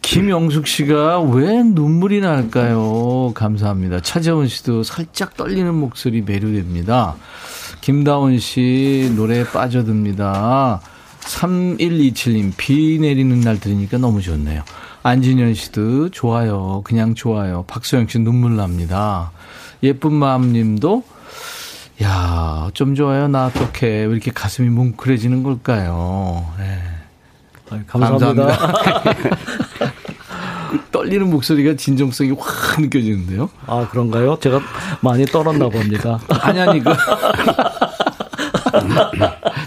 김영숙 씨가 왜 눈물이 날까요? 감사합니다. 차재원 씨도 살짝 떨리는 목소리 매료됩니다. 김다원 씨 노래에 빠져듭니다. 3127님 비 내리는 날 들으니까 너무 좋네요. 안진현 씨도 좋아요. 그냥 좋아요. 박소영 씨 눈물 납니다. 예쁜 마음 님도 야, 좀 좋아요. 나 어떡해. 왜 이렇게 가슴이 뭉클해지는 걸까요? 네. 감사합니다. 감사합니다. 떨리는 목소리가 진정성이 확 느껴지는데요. 아 그런가요? 제가 많이 떨었나 봅니다. 아니 아니 그.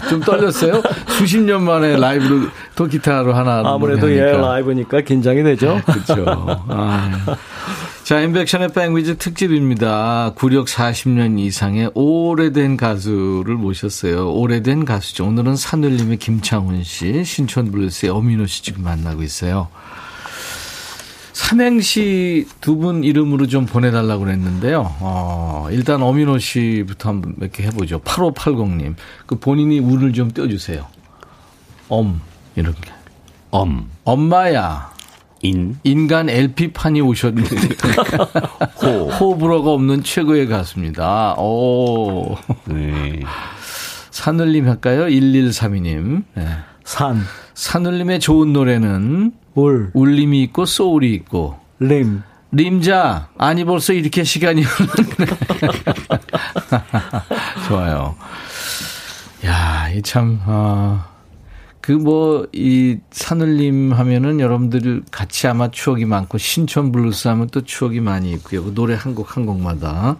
좀 떨렸어요? 수십 년 만에 라이브로 또 기타로 하나. 아무래도 예 라이브니까 긴장이 되죠. 그렇죠. 아. 자, 임백천의 백뮤직 특집입니다. 구력 40년 이상의 오래된 가수를 모셨어요. 오래된 가수죠. 오늘은 산울림의 김창훈 씨, 신촌 블루스의 엄인호 씨 지금 만나고 있어요. 삼행시 두 분 이름으로 좀 보내달라고 그랬는데요. 어, 일단 어미노 씨부터 한번 몇 개 해보죠. 8580님. 그 본인이 운을 좀 떼어주세요. 엄, 이렇게. 엄. 엄마야. 인. 인간 LP판이 오셨는데. 호. 호불호가 없는 최고의 가수입니다. 오. 네. 산울림 할까요? 1132님. 네. 산. 산울림의 좋은 노래는 울. 울림이 있고 소울이 있고. 림. 림자. 아니 벌써 이렇게 시간이 흘렀네. 좋아요. 야, 이 참, 어, 그 뭐, 이 산울림 하면은 여러분들 같이 아마 추억이 많고, 신촌 블루스 하면 또 추억이 많이 있고요. 그 노래 한 곡 한 곡마다,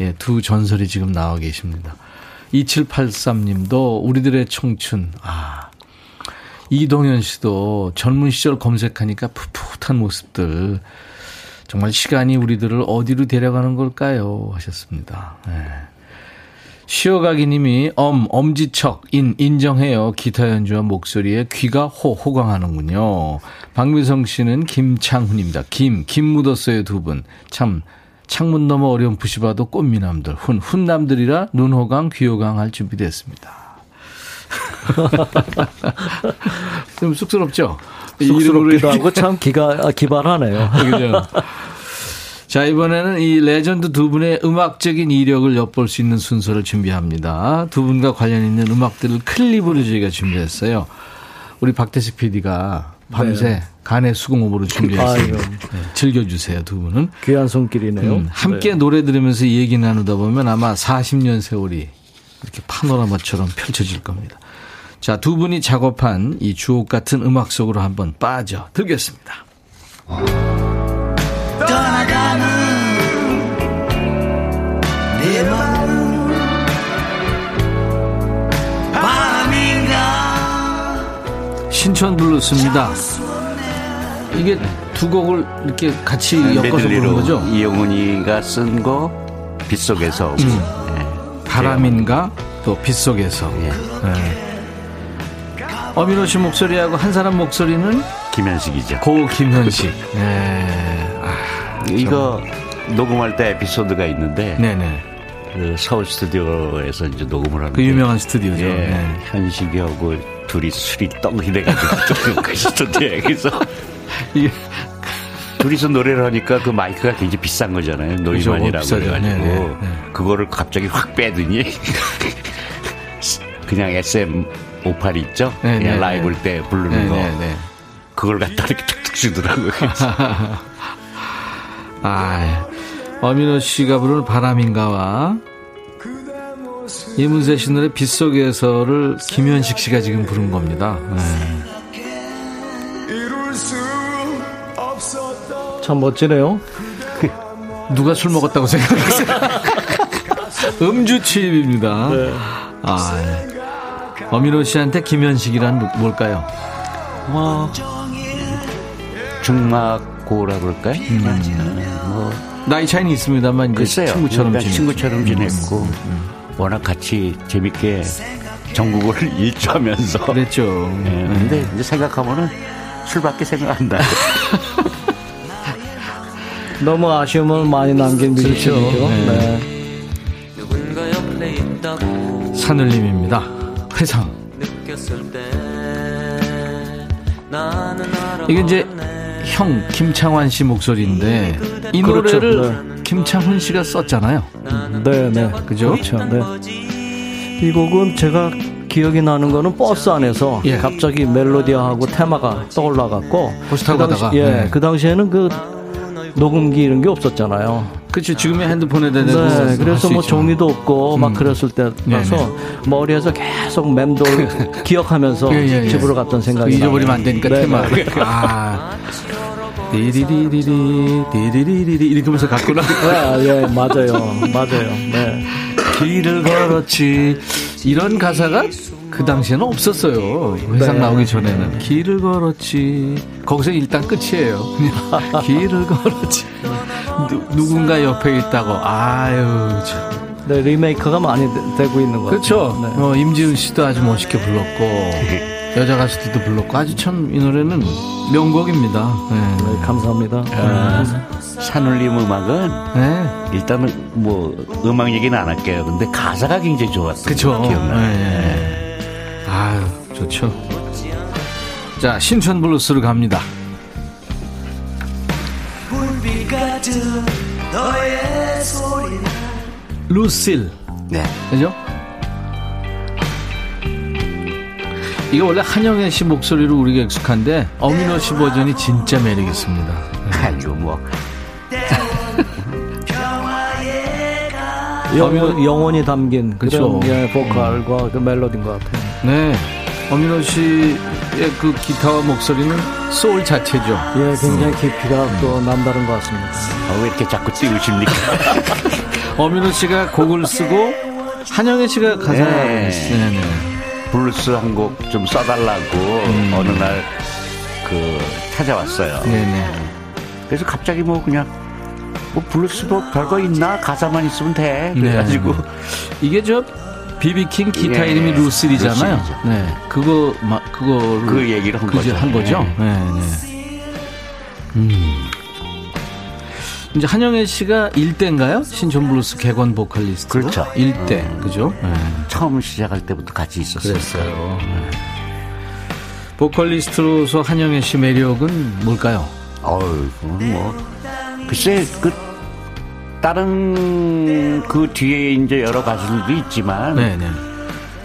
예, 두 전설이 지금 나와 계십니다. 2783님도 우리들의 청춘, 아. 이동현 씨도 젊은 시절 검색하니까 풋풋한 모습들. 정말 시간이 우리들을 어디로 데려가는 걸까요? 하셨습니다. 네. 쉬어가기 님이 엄, 엄지척, 인, 인정해요. 기타 연주와 목소리에 귀가 호, 호강하는군요. 박미성 씨는 김창훈입니다. 김, 김 묻었어요, 두 분. 참, 창문 너머 어렴풋이 봐도 꽃미남들. 훈, 훈남들이라 눈호강, 귀호강 할 준비됐습니다. 좀 쑥스럽죠? 쑥스럽기도 하고 참 기가, 기발하네요. 그죠? 자, 이번에는 이 레전드 두 분의 음악적인 이력을 엿볼 수 있는 순서를 준비합니다. 두 분과 관련 있는 음악들을 클립으로 저희가 준비했어요. 우리 박태식 PD가 밤새 네. 간의 수공업으로 준비했습니다. 네, 즐겨주세요, 두 분은. 귀한 손길이네요. 음, 함께 네. 노래 들으면서 얘기 나누다 보면 아마 40년 세월이 이렇게 파노라마처럼 펼쳐질 겁니다. 자, 두 분이 작업한 이 주옥 같은 음악 속으로 한번 빠져 들겠습니다. 떠나가는 내 마음 밤인가 신촌 블루스입니다. 이게 두 곡을 이렇게 같이 네, 엮어서 부른 거죠? 이영훈이가 쓴 거 빗속에서 음. 네. 바람인가 또 빗속에서 예. 네. 어민호 씨 목소리하고 한 사람 목소리는 김현식이죠. 고 김현식. 네. 이거 녹음할 때 에피소드가 있는데 네네. 그 서울 스튜디오에서 이제 녹음을 하는 그 유명한 스튜디오죠. 예, 네. 현식이하고 둘이 술이 떡이 돼가지고 그 스튜디오에 그래서 이게 둘이서 노래를 하니까 그 마이크가 굉장히 비싼 거잖아요. 노이만이라고 그래가지고 네네. 그거를 갑자기 확 빼더니 그냥 SM 58 있죠? 네네. 그냥 라이브 때 부르는. 거 그걸 갖다 이렇게 툭툭 주더라고요. 아, 어민호 씨가 부르는 바람인가와 이문세 씨 노래 빗속에서를 김현식 씨가 지금 부른 겁니다. 네. 참 멋지네요. 누가 술 먹었다고 생각했어요? 음주 취입입니다. 네. 아, 네. 어민호 씨한테 김현식이란 뭘까요? 뭐, 중막 고라 그럴까요? 음. 네, 뭐 나이 차이는 있습니다만 이제 친구처럼 지냈고. 친구처럼 지냈고 음, 음. 워낙 같이 재밌게 전국을 일주하면서 그랬죠. 네, 근데 이제 생각하면은 술밖에 생각 안 나요. 너무 아쉬움을 많이 남긴 뮤지션이죠. 그렇죠. 네. 네. 산울림입니다. 회상. 이게 이제 형 김창완 씨 목소리인데 이 그렇죠. 노래를 네. 김창훈 씨가 썼잖아요. 네, 네. 그죠? 그렇죠. 네. 이 곡은 제가 기억이 나는 거는 버스 안에서 예. 갑자기 멜로디하고 테마가 떠올라 갖고 버스 타고 그 당시, 가다가 예, 네. 그 당시에는 그 녹음기 이런 게 없었잖아요. 그렇죠. 지금의 핸드폰에 대한 네, 그래서 뭐 종이도 없고 음. 막 그랬을 때라서 네, 네. 머리에서 계속 맴돌 기억하면서 예, 예, 예. 집으로 갔던 생각이 잊어버리면 안 되니까 네, 테마. 네. 아. 디리리리리 디리리리리 이렇게 하면서 갔구나. 아, 예, 맞아요. 맞아요. 네. 길을 걸었지. 이런 가사가 그 당시에는 없었어요. 회상 네. 나오기 전에는. 길을 걸었지. 거기서 일단 끝이에요. 길을 걸었지. 누, 군가 옆에 있다고. 아유, 참. 네, 리메이크가 많이 되, 고 있는 거 그렇죠. 네. 어, 임지훈 씨도 아주 멋있게 불렀고. 여자 가수들도 불렀고 아주 참 이 노래는 명곡입니다. 네. 네, 감사합니다. 아, 산울림 음악은 네. 일단은 뭐 음악 얘기는 안 할게요. 근데 가사가 굉장히 좋았어요. 그렇죠. 기억나요. 네. 네. 아유 좋죠. 자 신촌 블루스로 갑니다. 루실. 네. 그죠? 이게 원래 한영애 씨 목소리로 우리가 익숙한데 어민호 씨 버전이 진짜 매력 있습니다. 아이고 뭐. 영원, 영원히 담긴 그렇죠. 그런 예, 보컬과 음. 그 멜로디인 것 같아요. 네. 엄인호 씨의 그 기타와 목소리는 소울 자체죠. 예, 굉장히 깊이가 음. 또 남다른 것 같습니다. 아, 왜 이렇게 자꾸 띄우십니까? 엄인호 씨가 곡을 쓰고 한영애 씨가 가사. 네. 네, 네. 블루스 한 곡 좀 써달라고 음. 어느 날 그 찾아왔어요. 네네. 그래서 갑자기 뭐 그냥 뭐 블루스도 별거 있나 가사만 있으면 돼. 네. 그래가지고 네. 이게 저 B.B. King 기타 예. 이름이 루실이잖아요. 루실이죠. 네, 그거 막 그거 그 얘기를 한 거죠. 한 거죠. 네, 네. 네. 음. 이제 한영애 씨가 1대인가요? 신촌 블루스 객원 보컬리스트. 그렇죠. 1대. 음. 그죠? 네. 처음 시작할 때부터 같이 있었어요. 그랬어요. 네. 보컬리스트로서 한영애 씨 매력은 뭘까요? 어유, 뭐. 글쎄, 그, 다른 그 뒤에 이제 여러 가수들도 있지만. 네네. 네.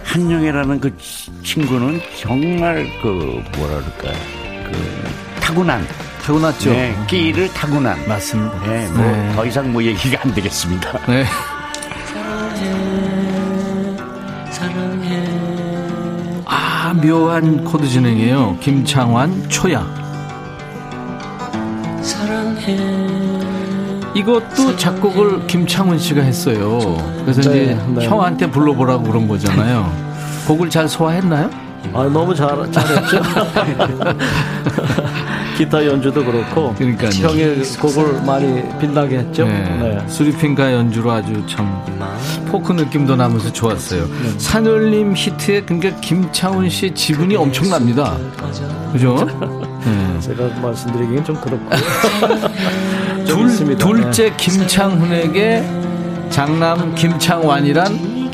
한영애라는 그 친구는 정말 그, 뭐라 그럴까. 그, 타고난. 타고났죠. 네, 끼를 타고난. 맞습니다. 네, 뭐, 네. 더 이상 뭐 얘기가 안 되겠습니다. 네. 아, 묘한 코드 진행이에요. 김창완, 초야. 이것도 작곡을 김창훈 씨가 했어요. 그래서 네, 이제 네. 형한테 불러보라고 그런 거잖아요. 곡을 잘 소화했나요? 아, 너무 잘, 잘했죠. 기타 연주도 그렇고. 그러니까 형의 곡을 많이 빛나게 했죠. 네. 네. three finger 연주로 아주 참 포크 느낌도 나면서 좋았어요. 네. 산울림 히트에 그러니까 김창훈 씨 지분이 엄청납니다. 그죠? 네. 제가 말씀드리기는 좀 그렇고. 둘, 둘째 네. 김창훈에게 장남 김창완이란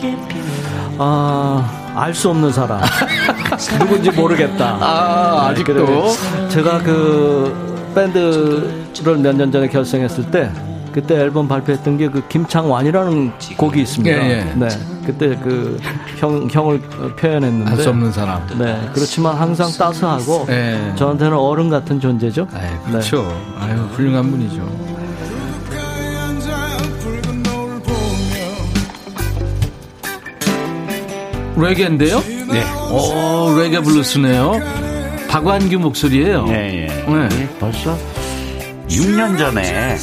아. 알 수 없는 사람. 누군지 모르겠다. 아, 아직도? 네, 제가 그 밴드를 몇 년 전에 결성했을 때 그때 앨범 발표했던 게 그 김창완이라는 곡이 있습니다. 예, 예. 네. 그때 그 형, 형을 표현했는데. 알 수 없는 사람. 네. 그렇지만 항상 따스하고. 예. 저한테는 어른 같은 존재죠. 아 그렇죠. 네. 아유, 훌륭한 분이죠. 레게인데요? 네. 오, 레게 블루스네요. 박완규 목소리예요. 네, 네. 네. 벌써 6년 전에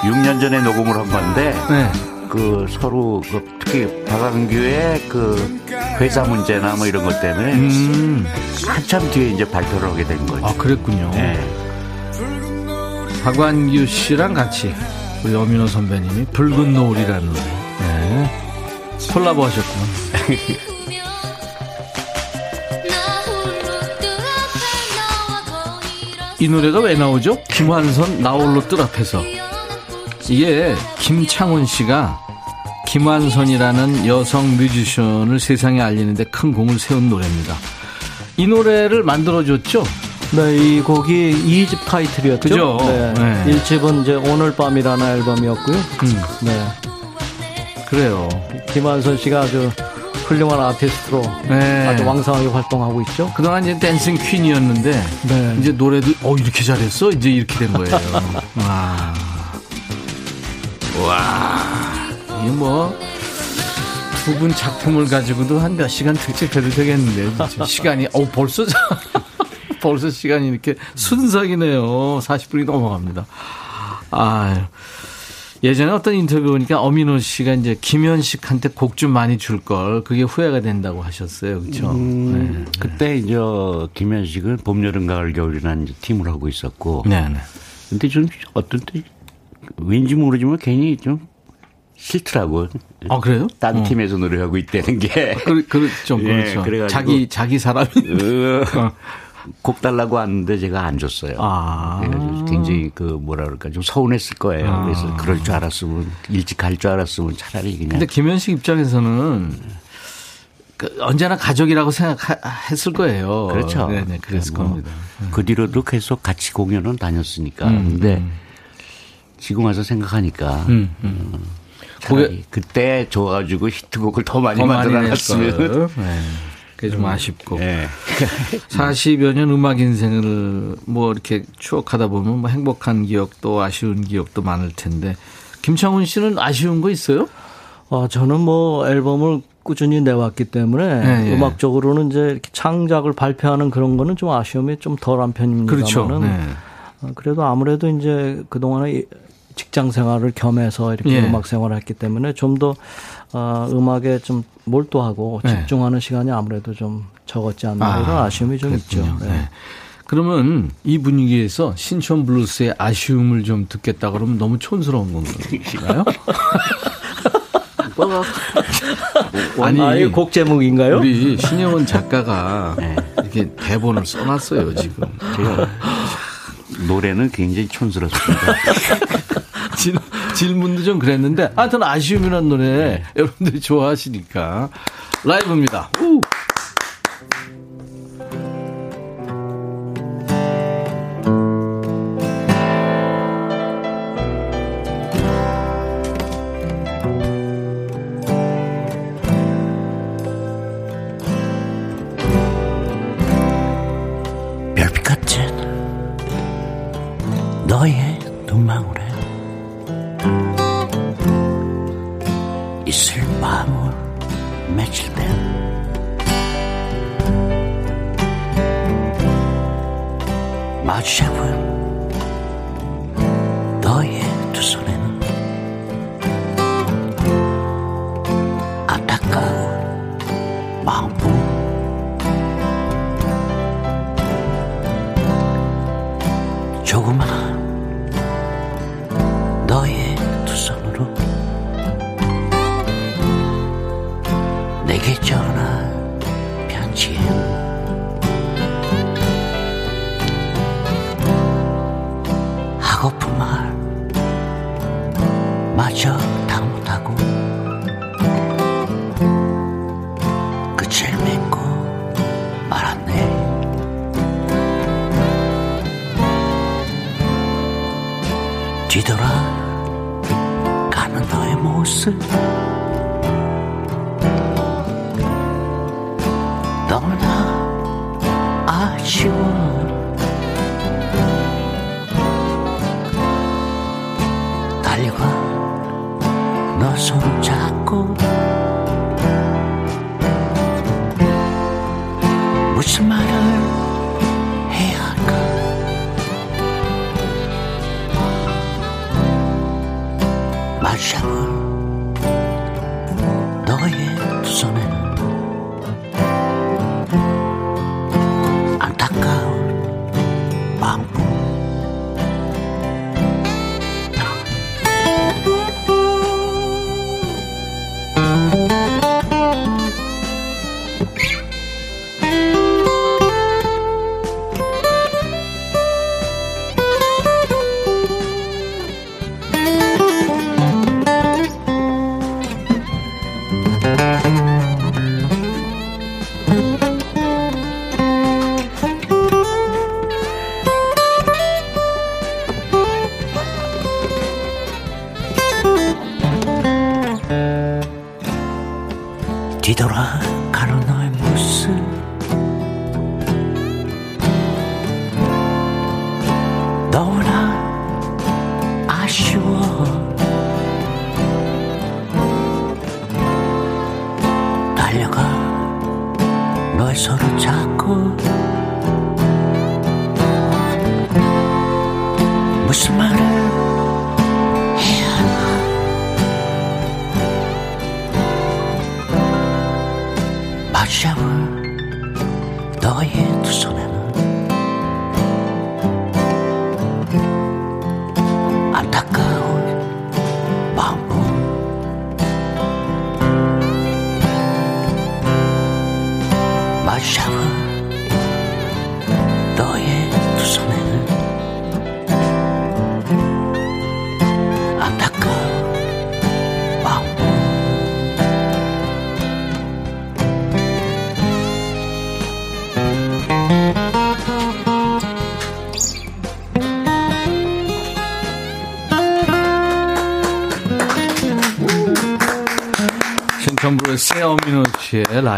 6년 전에 녹음을 한 건데 네. 그 서로 그 특히 박완규의 그 회사 문제나 뭐 이런 것 때문에 음. 한참 뒤에 이제 발표를 하게 된 거죠. 아 그랬군요. 네. 박완규 씨랑 같이 우리 어민호 선배님이 붉은 노을이라는 노래 네. 콜라보 하셨구나. 이 노래가 왜 나오죠? 김완선 나홀로 뜰 앞에서 이게 김창훈 씨가 김완선이라는 여성 뮤지션을 세상에 알리는데 큰 공을 세운 노래입니다. 이 노래를 만들어줬죠? 네, 이 곡이 2집 타이틀이었죠. 그죠? 네. 네. 1집은 이제 오늘 밤이라는 앨범이었고요. 음. 네. 그래요. 김완선 씨가 아주 훌륭한 아티스트로 네. 아주 왕성하게 활동하고 있죠. 그동안 이제 댄싱 퀸이었는데 네. 이제 노래도 어 이렇게 잘했어 이제 이렇게 된 거예요. 와, 와, 이게 뭐 두 분 작품을 가지고도 한 몇 시간 특집해도 되겠는데 진짜 시간이 어 벌써 벌써 시간이 이렇게 순삭이네요. 40분이 넘어갑니다. 아. 예전에 어떤 인터뷰 보니까 어민호 씨가 이제 김현식한테 곡 좀 많이 줄 걸 그게 후회가 된다고 하셨어요. 그렇죠? 음, 네. 그때 이제 김현식은 봄, 여름, 가을, 겨울이라는 팀을 하고 있었고. 네, 네. 근데 좀 어떤 때 왠지 모르지만 괜히 좀 싫더라고. 아 그래요? 딴 어. 팀에서 노래하고 있다는 게. 그, 그렇죠, 그렇죠. 예, 자기 자기 사람이. 어. 곡 달라고 하는데 제가 안 줬어요. 아. 그래가지고 굉장히 그 뭐라 그럴까 좀 서운했을 거예요. 아. 그래서 그럴 줄 알았으면 일찍 갈 줄 알았으면 차라리 그냥. 근데 김현식 입장에서는 그 언제나 가족이라고 생각했을 거예요. 그렇죠. 네네, 그랬을 뭐 겁니다. 그 뒤로도 계속 같이 공연은 다녔으니까. 음, 근데 음. 지금 와서 생각하니까. 음, 음. 그게 그때 줘가지고 히트곡을 더 많이 만들어 놨으면. 네. 그게 좀 음. 아쉽고. 네. 40여 년 음악 인생을 뭐 이렇게 추억하다 보면 뭐 행복한 기억도 아쉬운 기억도 많을 텐데 김창훈 씨는 아쉬운 거 있어요? 어, 저는 뭐 앨범을 꾸준히 내왔기 때문에 네, 네. 음악적으로는 이제 이렇게 창작을 발표하는 그런 거는 좀 아쉬움이 좀 덜한 편입니다만은 그렇죠. 네. 어, 그래도 아무래도 이제 그동안에 직장 생활을 겸해서 이렇게 예. 음악 생활을 했기 때문에 좀 더 어, 음악에 좀 몰두하고 네. 집중하는 시간이 아무래도 좀 적었지 않나 아, 이런 아쉬움이 좀 그랬군요. 있죠. 네. 네. 그러면 이 분위기에서 신촌 블루스의 아쉬움을 좀 듣겠다 그러면 너무 촌스러운 건가요? 아니, 아니 곡 제목인가요? 우리 신영원 작가가 네. 이렇게 대본을 써놨어요 지금. 제가 노래는 굉장히 촌스럽습니다. 질, 질문도 좀 그랬는데 하여튼 아쉬움이라는 노래 여러분들이 좋아하시니까 라이브입니다. 우!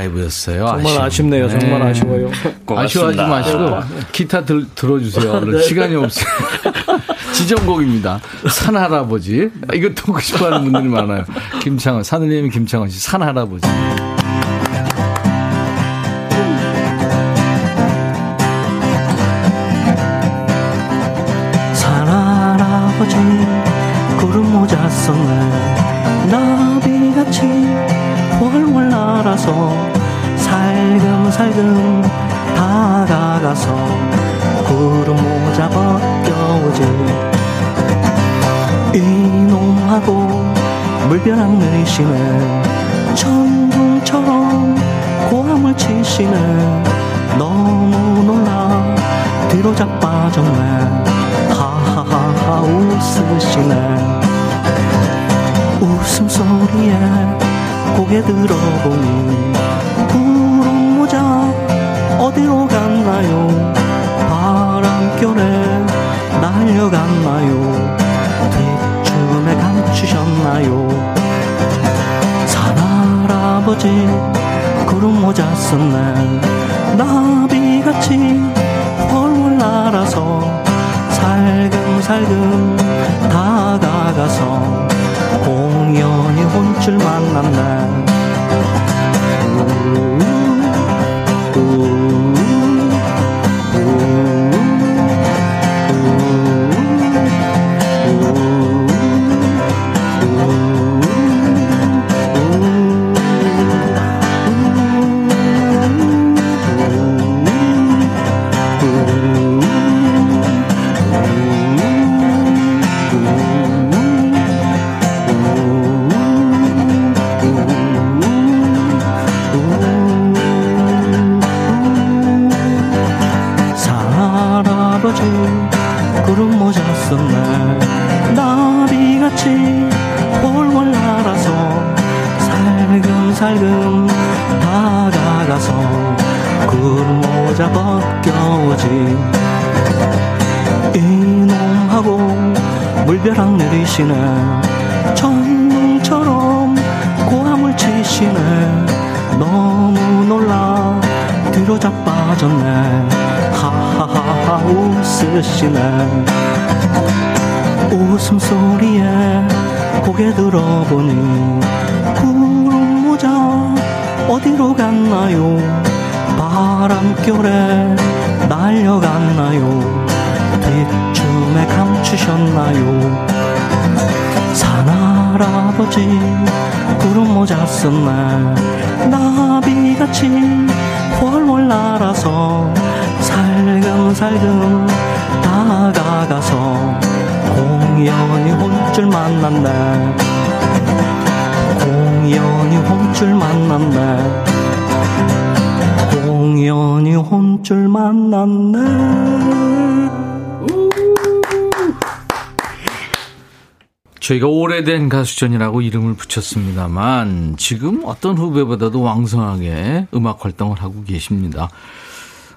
라이브였어요. 정말. 아쉽네요. 정말 네. 아쉬워요. 아쉬워하지 마시고 기타 들, 들어주세요. 네. 시간이 없어요. 지정곡입니다. 산 할아버지. 이거 듣고 싶어 하는 분들이 많아요. 김창원, 산울림 김창원 씨, 산 할아버지. 산 할아버지, 구름 모자 썼네. 나비같이 날아서 살금살금 다가가서 구름 모자 벗겨오지. 이놈하고 물벼락 내시네 천둥처럼 고함을 치시네 너무 놀라 뒤로 자빠졌네. 하하하하 웃으시네. 숨소리에 고개 들어보니 구름 모자 어디로 갔나요? 바람결에 날려갔나요? 뒷춤에 감추셨나요? 산할아버지 구름 모자 썼네. 나비같이 훨훨 날아서 살금살금 다가가서 공연히 혼줄 만났네 웃으시네 웃음소리에 고개 들어보니 구름 모자 어디로 갔나요? 바람결에 날려갔나요? 뒷춤에 감추셨나요? 산할아버지 구름 모자 썼네 나비같이 훨훨 날아서 살금살금 다가가서 공연히 혼줄 만났네 공연히 혼줄 만났네 공연히 혼줄 만났네 저희가 오래된 가수전이라고 이름을 붙였습니다만 지금 어떤 후배보다도 왕성하게 음악 활동을 하고 계십니다.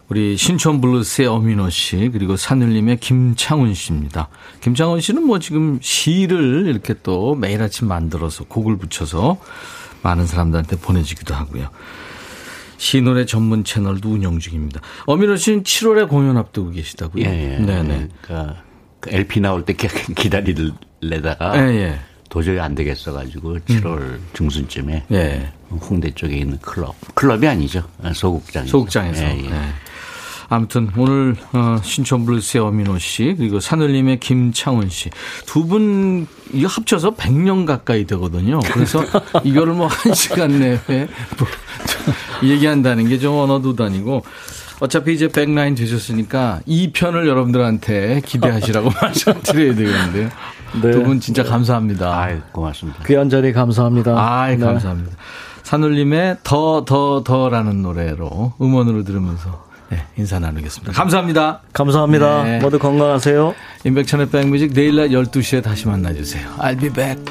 우리 신촌 블루스의 어민호 씨 그리고 산울림의 김창훈 씨입니다. 김창훈 씨는 뭐 지금 시를 이렇게 또 매일 아침 만들어서 곡을 붙여서 많은 사람들한테 보내주기도 하고요. 시 노래 전문 채널도 운영 중입니다. 어민호 씨는 7월에 공연 앞두고 계시다고요? 예, 예. 네네. 그러니까 그 LP 나올 때 기다리려다가 예, 예. 도저히 안 되겠어 가지고 7월 중순쯤에 예. 홍대 쪽에 있는 클럽 클럽이 아니죠 소극장 소극장에서. 예, 예. 네. 아무튼 오늘 어, 신촌 블루스의 어민호 씨 그리고 산울림의 김창훈 씨 두 분 이거 합쳐서 100년 가까이 되거든요. 그래서 이거를 뭐 한 시간 내에 뭐 얘기한다는 게 좀 언어도 다니고 어차피 이제 백라인 되셨으니까 이 편을 여러분들한테 기대하시라고 말씀드려야 되겠는데요. 네. 두분 진짜 감사합니다. 아이, 고맙습니다. 귀한 자리 감사합니다. 아이, 네. 감사합니다. 산울림의 더, 더, 더라는 노래로 음원으로 들으면서 네, 인사 나누겠습니다. 감사합니다. 감사합니다. 네. 모두 건강하세요. 인백천의 백뮤직 내일 날 12시에 다시 만나주세요. I'll be back.